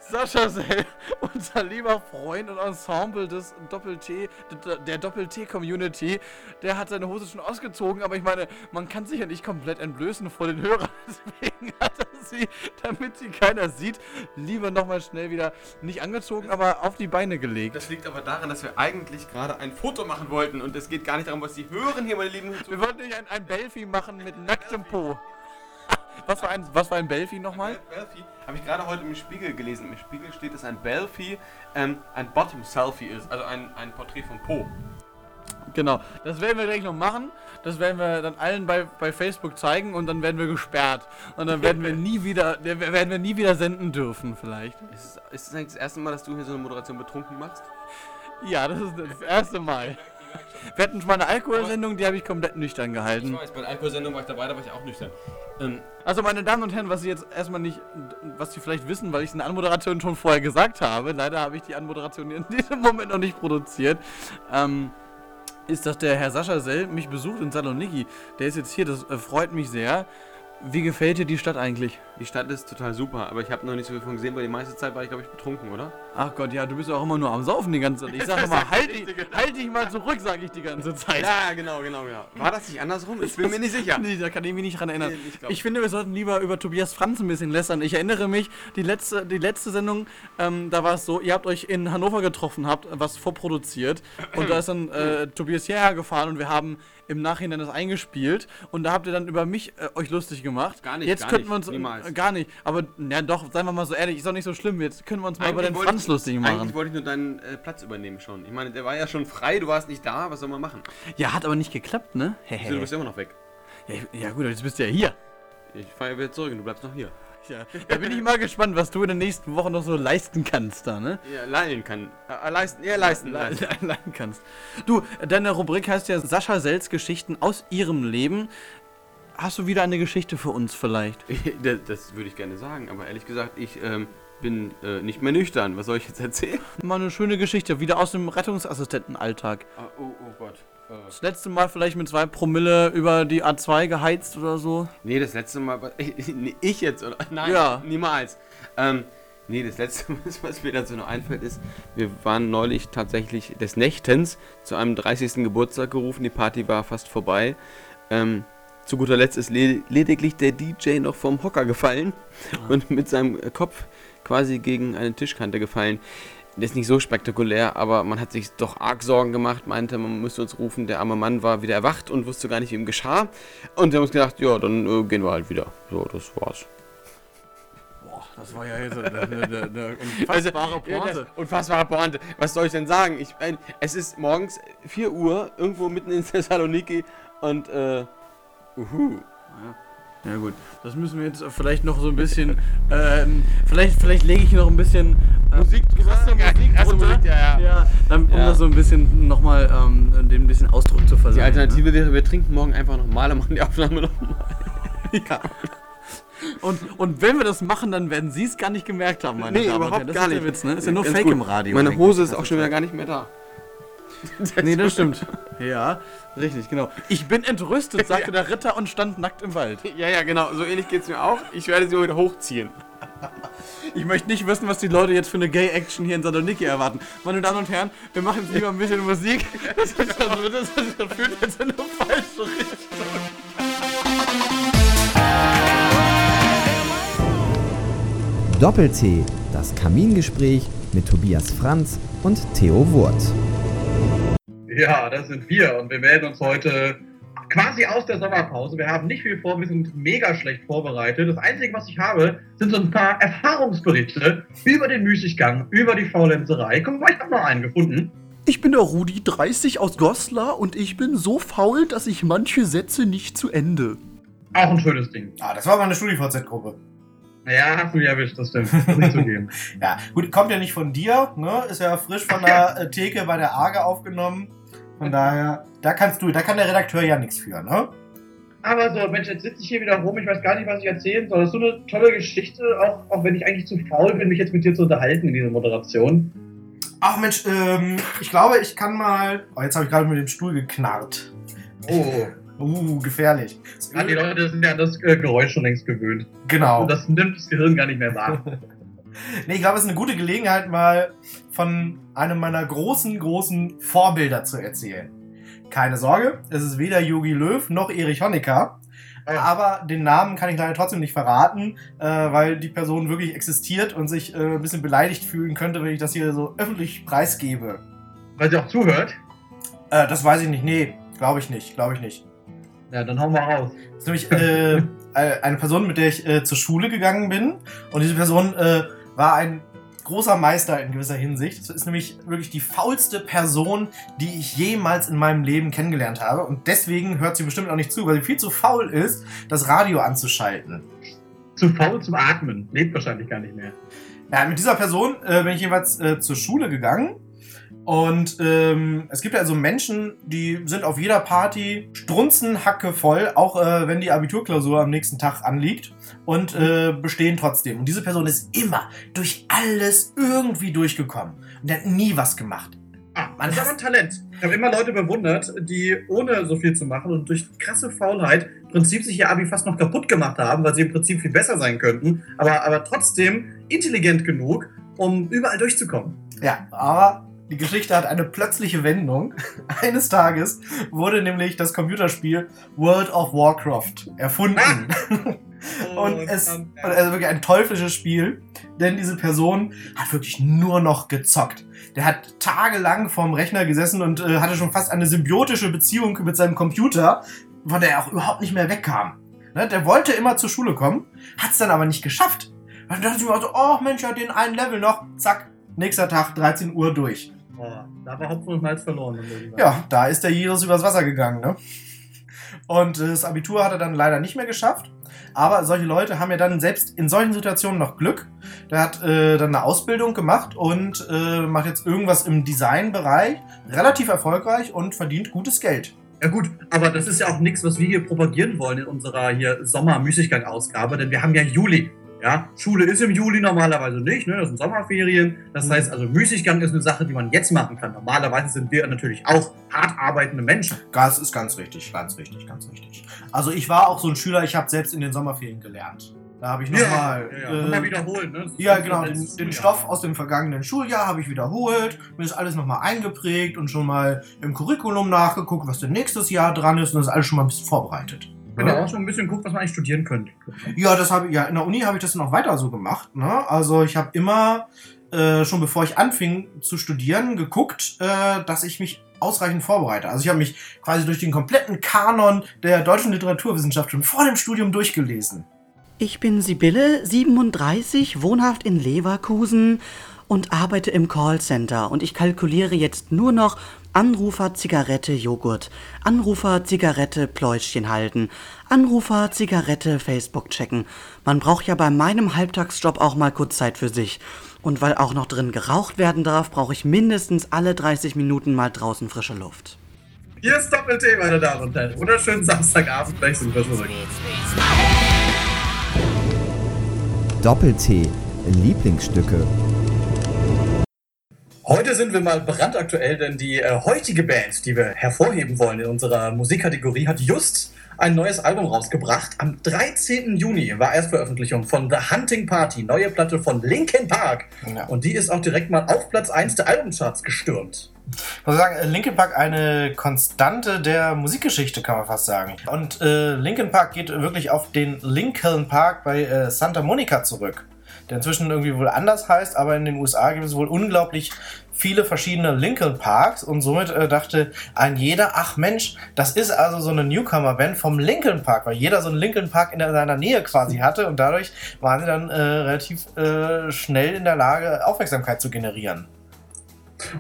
Sascha Sell, unser lieber Freund und Ensemble des Doppel-T, der Doppel-T-Community, der hat seine Hose schon ausgezogen, aber ich meine, man kann sich ja nicht komplett entblößen vor den Hörern, deswegen hat er sie, damit sie keiner sieht, lieber nochmal schnell wieder nicht angezogen, aber auf die Beine gelegt. Das liegt aber daran, dass wir eigentlich gerade ein Foto machen wollten und es geht gar nicht darum, was Sie hören hier, meine lieben Wir wollten nicht ein, ein Belfi machen mit nacktem Po. Was war ein, was war ein Belfi nochmal? Belfi habe ich gerade heute im Spiegel gelesen. Im Spiegel steht, dass ein Belfi ähm, ein Bottom-Selfie ist, also ein, ein Porträt von Po. Genau, das werden wir gleich noch machen. Das werden wir dann allen bei, bei Facebook zeigen und dann werden wir gesperrt. Und dann werden wir nie wieder, werden wir nie wieder senden dürfen, vielleicht. Ist es, ist es eigentlich das erste Mal, dass du hier so eine Moderation betrunken machst? Ja, das ist das erste Mal. Wir hatten schon mal eine Alkoholsendung, die habe ich komplett nüchtern gehalten. Ich weiß, bei der Alkoholsendung war ich dabei, da war ich auch nüchtern. Ähm, Also meine Damen und Herren, was Sie jetzt erstmal nicht, was Sie vielleicht wissen, weil ich es in der Anmoderation schon vorher gesagt habe, leider habe ich die Anmoderation in diesem Moment noch nicht produziert, ähm, ist, dass der Herr Sascha Sell mich besucht in Saloniki. Der ist jetzt hier, das äh, freut mich sehr. Wie gefällt dir die Stadt eigentlich? Die Stadt ist total super, aber ich habe noch nicht so viel von gesehen, weil die meiste Zeit war ich, glaube ich, betrunken, oder? Ach Gott, ja, du bist ja auch immer nur am Saufen die ganze Zeit. Ich sage immer, halt, dich- halt dich mal zurück, sage ich die ganze Zeit. Ja, genau, genau, genau. War das nicht andersrum? Ich bin mir nicht sicher. Nee, da kann ich mich nicht dran erinnern. Nee, ich ich finde, wir sollten lieber über Tobias Franz ein bisschen lästern. Ich erinnere mich, die letzte, die letzte Sendung, ähm, da war es so, ihr habt euch in Hannover getroffen, habt was vorproduziert und da ist dann äh, Tobias hierher gefahren und wir haben im Nachhinein das eingespielt und da habt ihr dann über mich äh, euch lustig gemacht. Gar nicht, Jetzt gar könnten nicht, wir uns niemals. Äh, gar nicht, aber ja doch, seien wir mal so ehrlich, ist doch nicht so schlimm. Jetzt können wir uns mal über den Franz ich- lustig machen. Eigentlich wollte ich nur deinen äh, Platz übernehmen schon. Ich meine, der war ja schon frei, du warst nicht da, was soll man machen? Ja, hat aber nicht geklappt, ne? Wieso, du bist immer noch weg. Ja, ja gut, jetzt bist du ja hier. Ich fahre wieder zurück und du bleibst noch hier. Ja, da bin ich mal gespannt, was du in den nächsten Wochen noch so leisten kannst da, ne? Ja, leihen kann. Äh, leisten, ja, leisten, Le leisten. le leisten kannst. Du, deine Rubrik heißt ja Sascha Sells Geschichten aus ihrem Leben. Hast du wieder eine Geschichte für uns vielleicht? das, das würde ich gerne sagen, aber ehrlich gesagt, ich ähm, bin äh, nicht mehr nüchtern. Was soll ich jetzt erzählen? Mal eine schöne Geschichte, wieder aus dem Rettungsassistentenalltag. Ah, oh, oh Gott. Äh, Das letzte Mal vielleicht mit zwei Promille über die A2 geheizt oder so. nee, das letzte Mal. ich jetzt, oder? Nein, Ja. niemals. Ähm, nee, das letzte Mal, was mir dazu noch einfällt, ist, wir waren neulich tatsächlich des Nächtens zu einem 30. Geburtstag gerufen. Die Party war fast vorbei. Ähm, zu guter Letzt ist le lediglich der DJ noch vom Hocker gefallen und mit seinem Kopf quasi gegen eine Tischkante gefallen. Das ist nicht so spektakulär, aber man hat sich doch arg Sorgen gemacht, meinte, man müsste uns rufen. Der arme Mann war wieder erwacht und wusste gar nicht, wie ihm geschah. Und wir haben uns gedacht, ja, dann äh, gehen wir halt wieder. So, das war's. Boah, das war ja jetzt eine, eine, eine Also, unfassbare ja, Pointe. Unfassbare Pointe. Was soll ich denn sagen? Ich, mein, es ist morgens 4 Uhr, irgendwo mitten in Thessaloniki und, äh, uhu. Ja gut, das müssen wir jetzt vielleicht noch so ein bisschen, ähm, vielleicht, vielleicht lege ich noch ein bisschen äh, Musik drüber. krasse Ja, Musik krasse drunter. Musik, ja, ja. dann, um Ja. das so ein bisschen nochmal, ähm, dem ein bisschen Ausdruck zu verleihen. Die Alternative wäre, wir trinken morgen einfach nochmal und machen die Aufnahme nochmal. Ne? Ja. Und, und wenn wir das machen, dann werden sie es gar nicht gemerkt haben, meine Nee, Damen und Herren. Das gar ist nicht. der Witz, ne? Ist ja nur Ganz Fake gut. im Radio. Meine. Hose ist auch schon wieder gar nicht mehr da. Nee, das stimmt. Ja, richtig, genau. Ich bin entrüstet, sagte der Ritter und stand nackt im Wald. Ja, ja, genau. So ähnlich geht's mir auch. Ich werde sie wieder hochziehen. Ich möchte nicht wissen, was die Leute jetzt für eine Gay-Action hier in Saloniki erwarten. Meine Damen und Herren, wir machen jetzt lieber ein bisschen Musik. Das, ist, das, das, das führt jetzt in eine falsche Richtung. Doppel-T, das Kamingespräch mit Tobias Franz und Theo Wurt. Ja, das sind wir und wir melden uns heute quasi aus der Sommerpause. Wir haben nicht viel vor, wir sind mega schlecht vorbereitet. Das Einzige, was ich habe, sind so ein paar Erfahrungsberichte über den Müßiggang, über die Faulenzerei. Guck mal, ich habe noch einen gefunden. Ich bin der Rudi, 30 aus Goslar und ich bin so faul, dass ich manche Sätze nicht zu Ende. Auch ein schönes Ding. Ah, das war mal eine StudiVZ-Gruppe. Ja, hast du mich erwischt, das stimmt. Muss ich zugeben. ja, gut, kommt ja nicht von dir, ne? Ist ja frisch von der äh, Theke bei der Arge aufgenommen. Von daher, da kannst du, da kann der Redakteur ja nichts für, ne? Aber so, Mensch, jetzt sitze ich hier wieder rum, ich weiß gar nicht, was ich erzählen soll. Das ist so eine tolle Geschichte, auch, auch wenn ich eigentlich zu faul bin, mich jetzt mit dir zu unterhalten in dieser Moderation. Ach Mensch, ähm, ich glaube, ich kann mal. Oh, jetzt habe ich gerade mit dem Stuhl geknarrt. Oh. Uh, gefährlich. Ja, die Leute sind ja an das äh, Geräusch schon längst gewöhnt. Genau. Und das nimmt das Gehirn gar nicht mehr wahr. nee, ich glaube, es ist eine gute Gelegenheit, mal von einem meiner großen, großen Vorbilder zu erzählen. Keine Sorge, es ist weder Yogi Löw noch Erich Honecker. Aber den Namen kann ich leider trotzdem nicht verraten, äh, weil die Person wirklich existiert und sich äh, ein bisschen beleidigt fühlen könnte, wenn ich das hier so öffentlich preisgebe. Weil sie auch zuhört? Äh, das weiß ich nicht. Nee, glaube ich nicht. Glaube ich nicht. Ja, dann hauen wir raus. Das ist nämlich äh, eine Person, mit der ich äh, zur Schule gegangen bin. Und diese Person äh, war ein großer Meister in gewisser Hinsicht. Das ist nämlich wirklich die faulste Person, die ich jemals in meinem Leben kennengelernt habe. Und deswegen hört sie bestimmt auch nicht zu, weil sie viel zu faul ist, das Radio anzuschalten. Zu faul zum Atmen. Lebt wahrscheinlich gar nicht mehr. Ja, mit dieser Person äh, bin ich jeweils äh, zur Schule gegangen. Und ähm, es gibt ja also Menschen, die sind auf jeder Party strunzenhacke voll, auch äh, wenn die Abiturklausur am nächsten Tag anliegt und äh, bestehen trotzdem. Und diese Person ist immer durch alles irgendwie durchgekommen und hat nie was gemacht. Ah, man das ist aber ein Talent. Ich habe immer Leute bewundert, die ohne so viel zu machen und durch krasse Faulheit im Prinzip sich ihr Abi fast noch kaputt gemacht haben, weil sie im Prinzip viel besser sein könnten, aber, aber trotzdem intelligent genug, um überall durchzukommen. Ja, aber die Geschichte hat eine plötzliche Wendung. Eines Tages wurde nämlich das Computerspiel World of Warcraft erfunden. und es und also wirklich ein teuflisches Spiel, denn diese Person hat wirklich nur noch gezockt. Der hat tagelang vorm Rechner gesessen und äh, hatte schon fast eine symbiotische Beziehung mit seinem Computer, von der er auch überhaupt nicht mehr wegkam. Ne? Der wollte immer zur Schule kommen, hat es dann aber nicht geschafft. Dann dachte ich mir so, oh Mensch, er hat den einen Level noch, zack, nächster Tag, 13 Uhr durch. Da war Hopfen und Malz verloren. Ja, da ist der Jesus übers Wasser gegangen, ne? Und das Abitur hat er dann leider nicht mehr geschafft. Aber solche Leute haben ja dann selbst in solchen Situationen noch Glück. Der hat äh, dann eine Ausbildung gemacht und äh, macht jetzt irgendwas im Designbereich, relativ erfolgreich und verdient gutes Geld. Ja gut, aber das ist ja auch nichts, was wir hier propagieren wollen in unserer hier Sommer-Müßiggang-Ausgabe, denn wir haben ja Juli. Ja, Schule ist im Juli normalerweise nicht, ne? das sind Sommerferien. Das heißt also, Müßiggang ist eine Sache, die man jetzt machen kann. Normalerweise sind wir natürlich auch hart arbeitende Menschen. Das ist ganz richtig, ganz richtig, ganz richtig. Also ich war auch so ein Schüler, ich habe selbst in den Sommerferien gelernt. Da habe ich nochmal. Ja, ja, äh, nochmal wiederholen, ne? Ja, genau. Den, den Stoff aus dem vergangenen Schuljahr habe ich wiederholt, mir ist alles nochmal eingeprägt und schon mal im Curriculum nachgeguckt, was denn nächstes Jahr dran ist und das alles schon mal ein bisschen vorbereitet. Genau, auch schon ein bisschen guckt, was man eigentlich studieren könnte. Ja, das habe ja in der Uni habe ich das noch weiter so gemacht. Ne? Also ich habe immer äh, schon bevor ich anfing zu studieren geguckt, äh, dass ich mich ausreichend vorbereite. Also ich habe mich quasi durch den kompletten Kanon der deutschen Literaturwissenschaft schon vor dem Studium durchgelesen. Ich bin Sibylle, 37, wohnhaft in Leverkusen und arbeite im Callcenter und ich kalkuliere jetzt nur noch Anrufer Zigarette Joghurt, Anrufer Zigarette Pläuschchen halten, Anrufer Zigarette Facebook checken. Man braucht ja bei meinem Halbtagsjob auch mal kurz Zeit für sich. Und weil auch noch drin geraucht werden darf, brauche ich mindestens alle 30 Minuten mal draußen frische Luft. Hier ist Doppel-T, meine Damen und Herren. Wunderschönen Samstagabend, gleich sind wir zurück. Doppel-T, Lieblingsstücke. Heute sind wir mal brandaktuell, denn die äh, heutige Band, die wir hervorheben wollen in unserer Musikkategorie, hat just ein neues Album rausgebracht. Am 13. Juni war Erstveröffentlichung von The Hunting Party, neue Platte von Linkin Park. Ja. Und die ist auch direkt mal auf Platz 1 der Albumcharts gestürmt. Ich muss sagen, Linkin Park eine Konstante der Musikgeschichte, kann man fast sagen. Und äh, Linkin Park geht wirklich auf den Lincoln Park bei äh, Santa Monica zurück der inzwischen irgendwie wohl anders heißt, aber in den USA gibt es wohl unglaublich viele verschiedene Linkin Parks und somit äh, dachte ein jeder, ach Mensch, das ist also so eine Newcomer-Band vom Linkin Park, weil jeder so einen Linkin Park in seiner Nähe quasi hatte und dadurch waren sie dann äh, relativ äh, schnell in der Lage, Aufmerksamkeit zu generieren.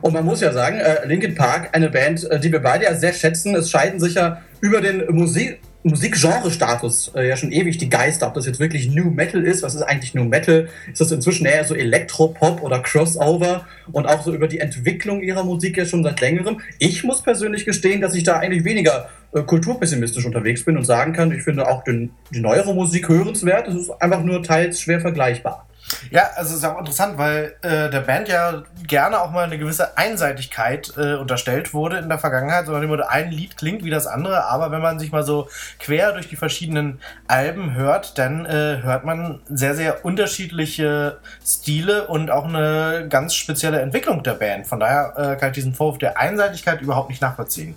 Und man muss ja sagen, äh, Linkin Park, eine Band, äh, die wir beide ja sehr schätzen, es scheiden sich ja über den Musik Musikgenre-Status äh, ja schon ewig die Geister, ob das jetzt wirklich New Metal ist, was ist eigentlich New Metal? Ist das inzwischen eher so Elektropop oder Crossover? Und auch so über die Entwicklung ihrer Musik ja schon seit längerem. Ich muss persönlich gestehen, dass ich da eigentlich weniger äh, kulturpessimistisch unterwegs bin und sagen kann, ich finde auch den, die neuere Musik hörenswert. Es ist einfach nur teils schwer vergleichbar. Ja, also es ist auch interessant, weil äh, der Band ja gerne auch mal eine gewisse Einseitigkeit äh, unterstellt wurde in der Vergangenheit, sondern immer ein Lied klingt wie das andere, aber wenn man sich mal so quer durch die verschiedenen Alben hört, dann äh, hört man sehr, sehr unterschiedliche Stile und auch eine ganz spezielle Entwicklung der Band. Von daher äh, kann ich diesen Vorwurf der Einseitigkeit überhaupt nicht nachvollziehen.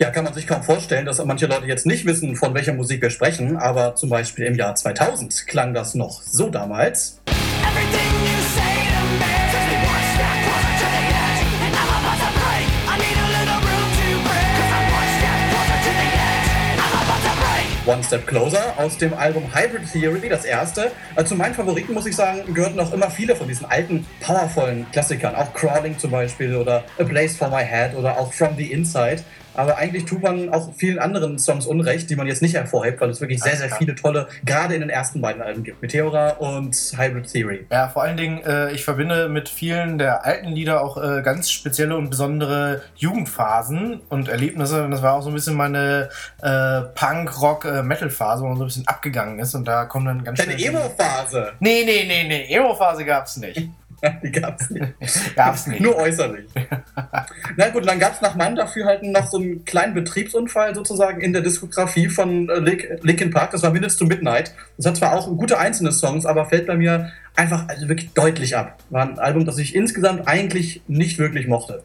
Ja, kann man sich kaum vorstellen, dass manche Leute jetzt nicht wissen, von welcher Musik wir sprechen, aber zum Beispiel im Jahr 2000 klang das noch so damals. One Step Closer aus dem Album Hybrid Theory, das erste. Äh, zu meinen Favoriten, muss ich sagen, gehörten noch immer viele von diesen alten, powervollen Klassikern. Auch Crawling zum Beispiel oder A Place for My Head oder auch From the Inside. Aber eigentlich tut man auch vielen anderen Songs Unrecht, die man jetzt nicht hervorhebt, weil es wirklich sehr, sehr viele tolle, gerade in den ersten beiden Alben gibt. Meteora und Hybrid Theory. Ja, vor allen Dingen, äh, ich verbinde mit vielen der alten Lieder auch äh, ganz spezielle und besondere Jugendphasen und Erlebnisse. Und das war auch so ein bisschen meine äh, Punk-Rock-Metal-Phase, wo man so ein bisschen abgegangen ist. Und da kommen dann ganz Deine Emo-Phase? Nee, nee, nee, nee. Emo-Phase gab's nicht. Die gab's nicht. Gab's nicht. Nur äußerlich. Na gut, dann gab's nach meinem Dafürhalten noch so einen kleinen Betriebsunfall sozusagen in der Diskografie von äh, Linkin Park. Das war Minutes to Midnight. Das hat zwar auch gute einzelne Songs, aber fällt bei mir einfach also wirklich deutlich ab. War ein Album, das ich insgesamt eigentlich nicht wirklich mochte.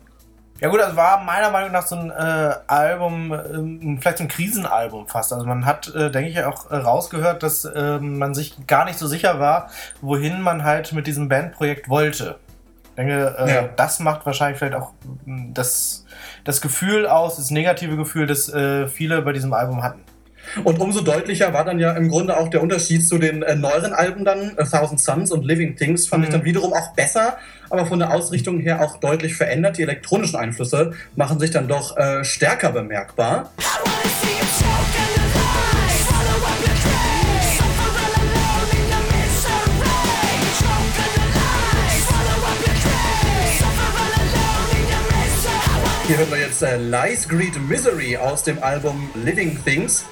Ja gut, das war meiner Meinung nach so ein äh, Album, äh, vielleicht so ein Krisenalbum fast. Also man hat, äh, denke ich, auch äh, rausgehört, dass ähm, man sich gar nicht so sicher war, wohin man halt mit diesem Bandprojekt wollte. Ich denke, äh, ja. das macht wahrscheinlich vielleicht auch mm, das, das Gefühl aus, das negative Gefühl, das äh, viele bei diesem Album hatten. Und umso deutlicher war dann ja im Grunde auch der Unterschied zu den äh, neueren Alben dann, A Thousand Suns und Living Things, fand mhm. ich dann wiederum auch besser, aber von der Ausrichtung her auch deutlich verändert. Die elektronischen Einflüsse machen sich dann doch äh, stärker bemerkbar. Hier hören wir jetzt äh, Lies, Greed, Misery aus dem Album Living Things.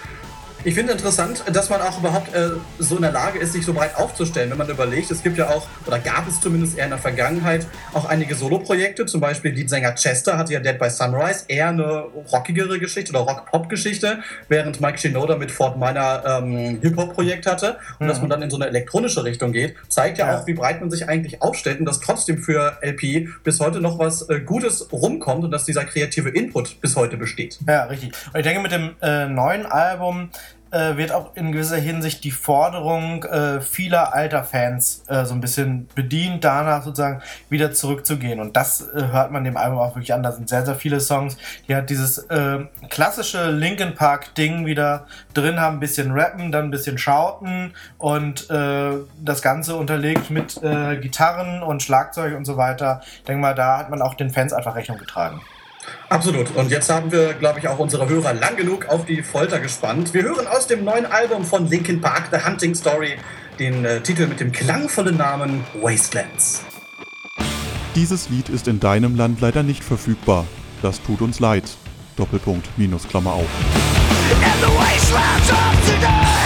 Ich finde interessant, dass man auch überhaupt äh, so in der Lage ist, sich so breit aufzustellen. Wenn man überlegt, es gibt ja auch, oder gab es zumindest eher in der Vergangenheit, auch einige Soloprojekte. Zum Beispiel Leadsänger Chester hatte ja Dead by Sunrise eher eine rockigere Geschichte oder Rock-Pop-Geschichte, während Mike Shinoda mit Fort Minor ähm, Hip-Hop-Projekt hatte. Und mhm. dass man dann in so eine elektronische Richtung geht, zeigt ja, ja, auch, wie breit man sich eigentlich aufstellt und dass trotzdem für LP bis heute noch was äh, Gutes rumkommt und dass dieser kreative Input bis heute besteht. Ja, richtig. Und ich denke, mit dem äh, neuen Album äh, wird auch in gewisser Hinsicht die Forderung äh, vieler alter Fans äh, so ein bisschen bedient, danach sozusagen wieder zurückzugehen. Und das äh, hört man dem Album auch wirklich an. Da sind sehr, sehr viele Songs, die halt dieses äh, klassische Linkin Park-Ding wieder drin haben, ein bisschen rappen, dann ein bisschen schauten und äh, das Ganze unterlegt mit Gitarren und Schlagzeug und so weiter. Ich denke mal, da hat man auch den Fans einfach Rechnung getragen. Absolut. Und jetzt haben wir, glaube ich, auch unsere Hörer lang genug auf die Folter gespannt. Wir hören aus dem neuen Album von Linkin Park, The Hunting Story, den äh, Titel mit dem klangvollen Namen Wastelands. Dieses Lied ist in deinem Land leider nicht verfügbar. Das tut uns leid. Doppelpunkt, Minus, Klammer auf. In the wastelands of today!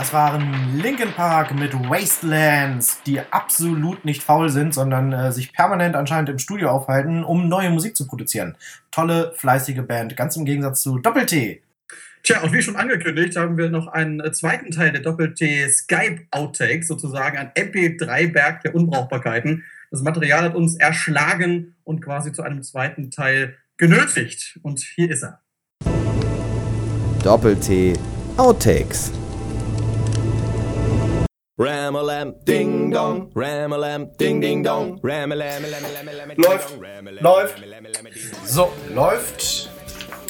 Das waren Linkin Park mit Wastelands, die absolut nicht faul sind, sondern äh, sich permanent anscheinend im Studio aufhalten, um neue Musik zu produzieren. Tolle, fleißige Band, ganz im Gegensatz zu Doppel-T. Tja, und wie schon angekündigt, haben wir noch einen äh, zweiten Teil der Doppel-T Skype Outtakes, sozusagen ein MP3-Berg der Unbrauchbarkeiten. Das Material hat uns erschlagen und quasi zu einem zweiten Teil genötigt. Und hier ist er. Doppel-T Outtakes. Ram-a-lam, ding dong, ram-a-lam, ding ding dong, ram-a-lam, lam lam lam Läuft. Läuft. So, läuft.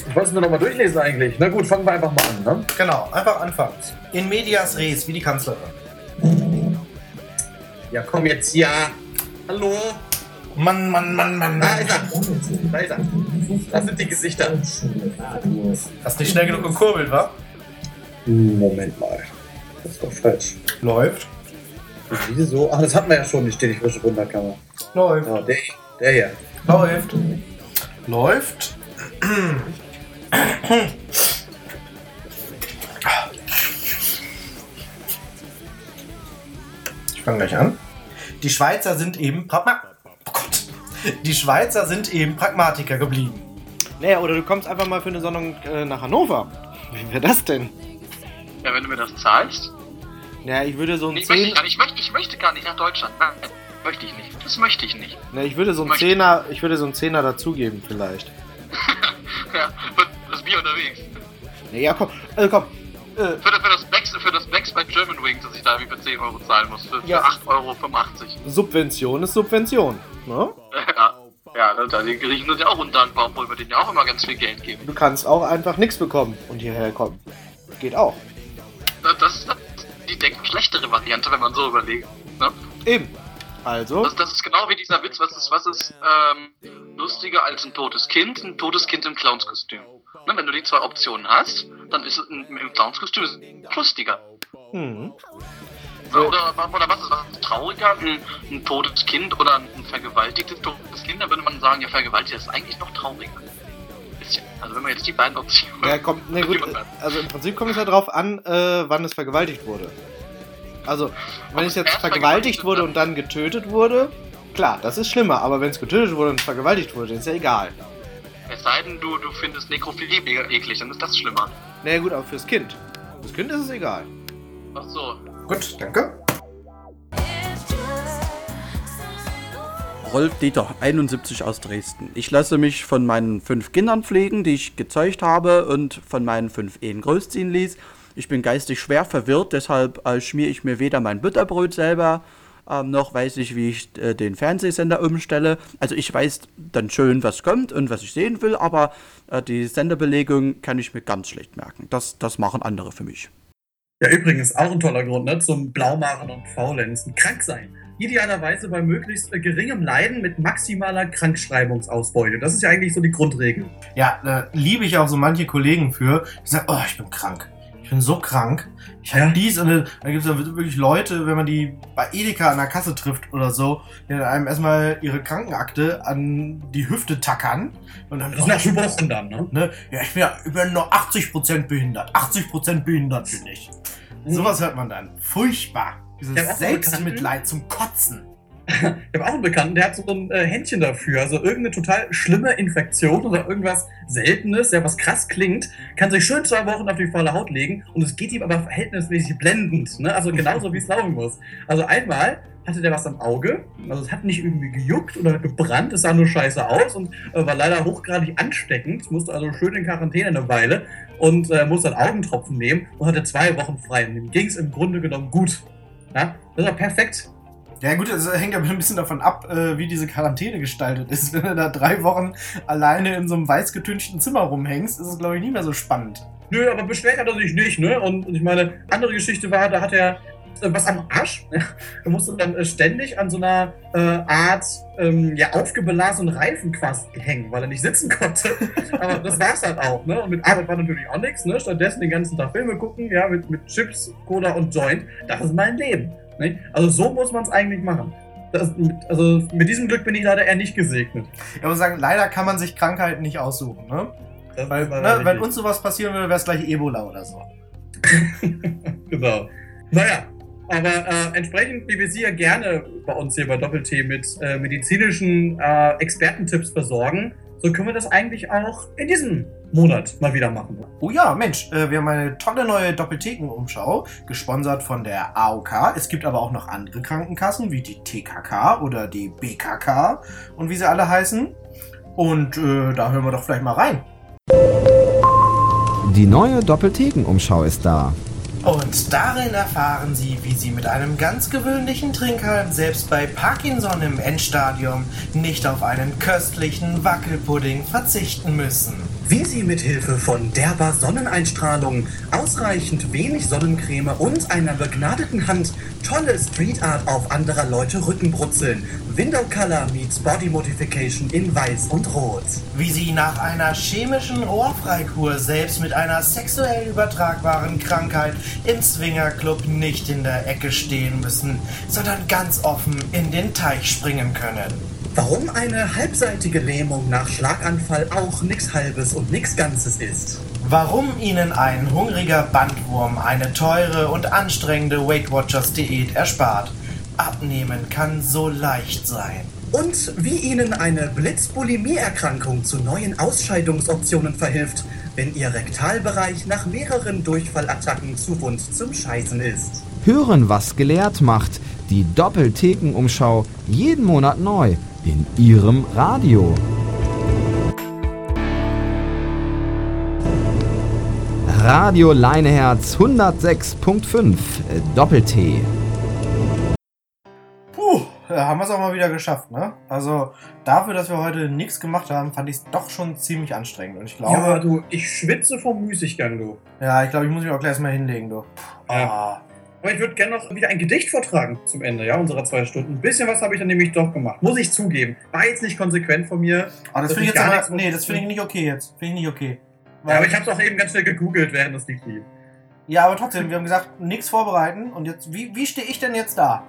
Ich wollte es mir nochmal durchlesen eigentlich. Na gut, fangen wir einfach mal an, ne? Genau, einfach anfangen. In medias res, wie die Kanzlerin. Ja, komm jetzt hier. Hallo? Mann, Mann, Mann, Mann. Da ist er. Da ist er. Das sind die Gesichter. Hast nicht schnell genug gekurbelt, wa? Moment mal. Das ist doch falsch. Läuft. Wieso? Ach, das hatten wir ja schon, die stetige frische Wunderkammer. Läuft. Ja, der, der hier. Läuft. Läuft. Ich fange gleich an. Die Schweizer sind eben Pragma oh Gott. Die Schweizer sind eben Pragmatiker geblieben. Naja, oder du kommst einfach mal für eine Sendung äh, nach Hannover. Wie wäre das denn? Ja, wenn du mir das zahlst. Ja, ich würde so ein Ich möchte, 10. gar nicht, ich, möchte, ich möchte gar nicht nach Deutschland. Nein, möchte ich nicht. Das möchte ich nicht. Ne, ich würde so ein Möchte. Zehner, ich würde so ein Zehner dazugeben vielleicht. Ja, für das Bier unterwegs. Ne, ja, komm, also komm. Äh, Für, das- für das Becks, für das Becks bei German Wings, dass ich da wie für 10 Euro zahlen muss. Für, für Ja. 8,85 Euro. Subvention ist Subvention. Ne? Ja, ja da- da, die Griechen sind ja auch undankbar, obwohl wir denen ja auch immer ganz viel Geld geben. Du kannst auch einfach nichts bekommen und hierher kommen. Geht auch. Das, ist die denkbar schlechtere Variante, wenn man so überlegt. Ne? Eben. Also. Das, das ist genau wie dieser Witz, was ist, was ist ähm, lustiger als ein totes Kind? Ein totes Kind im Clownskostüm. Ne, wenn du die zwei Optionen hast, dann ist es ein, im Clownskostüm lustiger. Hm. Oder, oder, oder was ist was trauriger? Ein, ein totes Kind oder ein vergewaltigtes totes Kind? Da würde man sagen, ja, vergewaltigt ist eigentlich noch trauriger. Also wenn man jetzt die beiden Optionen. Ja, kommt, ne, gut, also im Prinzip kommt es ja drauf an, äh, wann es vergewaltigt wurde. Also, wenn es jetzt vergewaltigt wurde und dann getötet wurde, klar, das ist schlimmer, aber wenn es getötet wurde und vergewaltigt wurde, dann ist ja egal. Es sei denn, du, du findest Nekrophilie mega eklig, dann ist das schlimmer. Naja gut, aber fürs Kind. Fürs Kind ist es egal. Ach so. Gut, danke. Rolf Dieter, 71 aus Dresden. Ich lasse mich von meinen fünf Kindern pflegen, die ich gezeugt habe und von meinen fünf Ehen großziehen ließ. Ich bin geistig schwer verwirrt, deshalb äh, schmiere ich mir weder mein Butterbrot selber, ähm, noch weiß ich, wie ich äh, den Fernsehsender umstelle. Also ich weiß dann schön, was kommt und was ich sehen will, aber äh, die Senderbelegung kann ich mir ganz schlecht merken. Das, das machen andere für mich. Ja, übrigens auch ein toller Grund, ne? Zum Blaumachen und Faulenzen. Krank sein. Idealerweise bei möglichst äh, geringem Leiden mit maximaler Krankschreibungsausbeute. Das ist ja eigentlich so die Grundregel. Ja, da liebe ich auch so manche Kollegen für, die sagen, oh, ich bin krank. Ich bin so krank. Ich habe dies und dann, dann gibt es wirklich Leute, wenn man die bei Edeka an der Kasse trifft oder so, die dann einem erstmal ihre Krankenakte an die Hüfte tackern. Und dann, Das ist nach Wochen dann, ne? ne? Ja, ich bin ja bin nur 80% behindert. 80% behindert bin ich. Sowas hört man dann. Furchtbar. Dieses Selbstmitleid zum Kotzen. Ich habe auch einen Bekannten, der hat so ein äh, Händchen dafür. Also irgendeine total schlimme Infektion oder irgendwas Seltenes, ja, was krass klingt, kann sich schön zwei Wochen auf die volle Haut legen und es geht ihm aber verhältnismäßig blendend. Ne? Also genauso wie es laufen muss. Also einmal hatte der was am Auge, also es hat nicht irgendwie gejuckt oder gebrannt, es sah nur scheiße aus und äh, war leider hochgradig ansteckend. Musste also schön in Quarantäne eine Weile und äh, musste dann Augentropfen nehmen und hatte zwei Wochen frei. Und ihm ging es im Grunde genommen gut. Ja? Das war perfekt. Ja gut, das hängt aber ein bisschen davon ab, äh, wie diese Quarantäne gestaltet ist. Wenn du da drei Wochen alleine in so einem weiß getünchten Zimmer rumhängst, ist es, glaube ich, nicht mehr so spannend. Nö, aber beschwert hat er sich nicht, ne? Und ich meine, andere Geschichte war, da hat er was am Arsch. Ja? Er musste dann äh, ständig an so einer äh, Art ähm, ja, aufgeblasenen Reifen quasi hängen, weil er nicht sitzen konnte. aber das war's halt auch, ne? Und mit Arbeit war natürlich auch nichts, ne? Stattdessen den ganzen Tag Filme gucken, ja, mit, mit Chips, Cola und Joint. Das ist mein Leben. Ne? Also so muss man es eigentlich machen. Das, mit, also mit diesem Glück bin ich leider eher nicht gesegnet. Ich muss sagen, leider kann man sich Krankheiten nicht aussuchen, ne? Weil, war ne, wenn uns sowas passieren würde, wäre es gleich Ebola oder so. Genau. Naja, aber äh, entsprechend, wie wir Sie ja gerne bei uns hier bei Doppel-T mit äh, medizinischen äh, Expertentipps versorgen, so können wir das eigentlich auch in diesem Monat mal wieder machen. Oh ja, Mensch, äh, wir haben eine tolle neue Doppeltheken-Umschau, gesponsert von der AOK. Es gibt aber auch noch andere Krankenkassen, wie die TKK oder die BKK und wie sie alle heißen. Und äh, da hören wir doch vielleicht mal rein. Die neue Doppeltheken-Umschau ist da. Und darin erfahren Sie, wie Sie mit einem ganz gewöhnlichen Trinkhalm selbst bei Parkinson im Endstadium nicht auf einen köstlichen Wackelpudding verzichten müssen. Wie Sie mit Hilfe von derber Sonneneinstrahlung, ausreichend wenig Sonnencreme und einer begnadeten Hand tolle Street Art auf anderer Leute Rücken brutzeln. Window Color meets Body Modification in Weiß und Rot. Wie Sie nach einer chemischen Rohrfreikur selbst mit einer sexuell übertragbaren Krankheit im Swingerclub nicht in der Ecke stehen müssen, sondern ganz offen in den Teich springen können. Warum eine halbseitige Lähmung nach Schlaganfall auch nix Halbes und nix Ganzes ist. Warum Ihnen ein hungriger Bandwurm eine teure und anstrengende Weight Watchers Diät erspart. Abnehmen kann so leicht sein. Und wie Ihnen eine Blitzbulimie-Erkrankung zu neuen Ausscheidungsoptionen verhilft, wenn Ihr Rektalbereich nach mehreren Durchfallattacken zu wund zum Scheißen ist. Hören, was gelehrt macht. Die Doppelthekenumschau jeden Monat neu in Ihrem Radio. Radio Leineherz 106.5 Doppel-T. Puh, da haben wir es auch mal wieder geschafft, ne? Also dafür, dass wir heute nichts gemacht haben, fand ich es doch schon ziemlich anstrengend. Und ich glaube. Ja, du, ich schwitze vom Müßiggang, du. Ja, ich glaube, ich muss mich auch gleich mal hinlegen, du. Ja. Aber ich würde gerne noch wieder ein Gedicht vortragen zum Ende ja, unserer zwei Stunden. Ein bisschen was habe ich dann nämlich doch gemacht. Muss ich zugeben. War jetzt nicht konsequent von mir. Aber das finde ich jetzt aber, nee, das finde ich nicht okay jetzt. Finde ich nicht okay. Ja, aber ich habe es auch eben ganz schnell gegoogelt, während das Lied lief. Ja, aber trotzdem, wir haben gesagt, nichts vorbereiten. Und jetzt, wie, wie stehe ich denn jetzt da?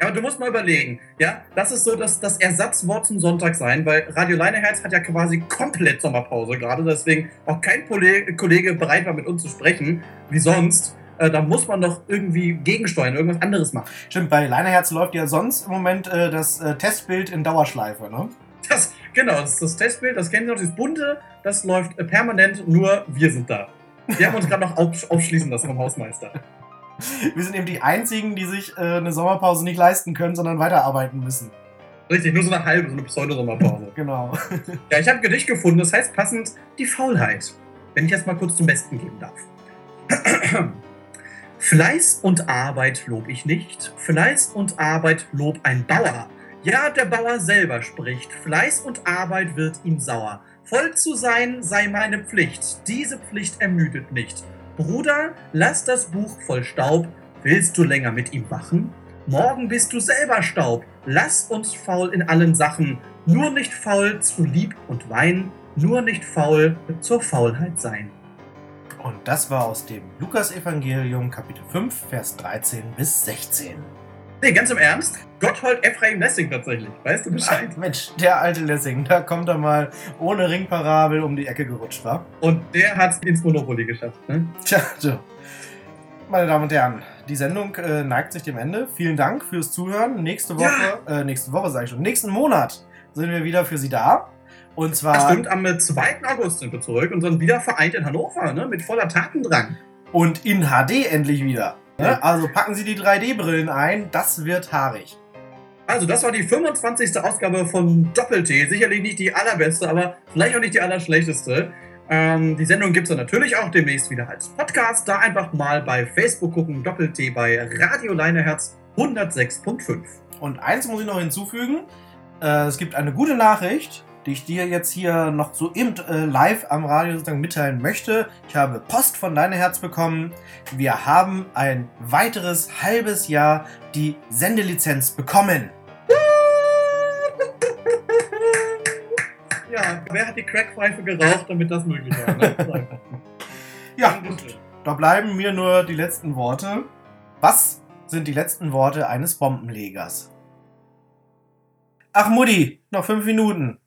Ja, aber du musst mal überlegen, ja, das ist so das, das Ersatzwort zum Sonntag sein, weil Radio Leineherz hat ja quasi komplett Sommerpause gerade, deswegen auch kein Pole- Kollege bereit war, mit uns zu sprechen, wie sonst. Äh, da muss man doch irgendwie gegensteuern, irgendwas anderes machen. Stimmt, bei Leineherz läuft ja sonst im Moment äh, das äh, Testbild in Dauerschleife, ne? Das, genau, das ist das Testbild, das kennen Sie noch, das bunte, das läuft äh, permanent, nur wir sind da. Wir haben uns gerade noch auf, aufschließen lassen vom Hausmeister. Wir sind eben die einzigen, die sich äh, eine Sommerpause nicht leisten können, sondern weiterarbeiten müssen. Richtig, nur so eine halbe, so eine Pseudo-Sommerpause. Genau. Ja, ich habe ein Gedicht gefunden, das heißt passend die Faulheit. Wenn ich das mal kurz zum Besten geben darf. Fleiß und Arbeit lob ich nicht, Fleiß und Arbeit lob ein Bauer. Ja, der Bauer selber spricht, Fleiß und Arbeit wird ihm sauer. Voll zu sein sei meine Pflicht, diese Pflicht ermüdet nicht. Bruder, lass das Buch voll Staub, willst du länger mit ihm wachen? Morgen bist du selber Staub, lass uns faul in allen Sachen, nur nicht faul zu Lieb und Wein, nur nicht faul zur Faulheit sein. Und das war aus dem Lukas-Evangelium, Kapitel 5, Vers 13 bis 16. Nee, ganz im Ernst? Gotthold Ephraim Lessing tatsächlich. Weißt du Bescheid? Ach, Mensch, der alte Lessing, da kommt er mal ohne Ringparabel um die Ecke gerutscht, war. Und der hat's ins Monopoly geschafft, ne? Tja, so. Meine Damen und Herren, die Sendung äh, neigt sich dem Ende. Vielen Dank fürs Zuhören. Nächste Woche, äh, nächste Woche sage ich schon, nächsten Monat sind wir wieder für Sie da. Und zwar. Das stimmt, am 2. August sind wir zurück und sind wieder vereint in Hannover, ne? Mit voller Tatendrang. Und in HD endlich wieder. Ne? Also packen Sie die 3D-Brillen ein, das wird haarig. Also, das war die 25. Ausgabe von Doppel-T. Sicherlich nicht die allerbeste, aber vielleicht auch nicht die allerschlechteste. Ähm, die Sendung gibt es dann natürlich auch demnächst wieder als Podcast. Da einfach mal bei Facebook gucken. Doppel-T bei Radio Leineherz 106.5. Und eins muss ich noch hinzufügen. Äh, es gibt eine gute Nachricht, die ich dir jetzt hier noch so eben äh, live am Radio sozusagen mitteilen möchte. Ich habe Post von Deine Herz bekommen. Wir haben ein weiteres halbes Jahr die Sendelizenz bekommen. Ja, wer hat die Crackpfeife geraucht, damit das möglich war? Ne? Ja, und da bleiben mir nur die letzten Worte. Was sind die letzten Worte eines Bombenlegers? Ach Mutti, noch fünf Minuten.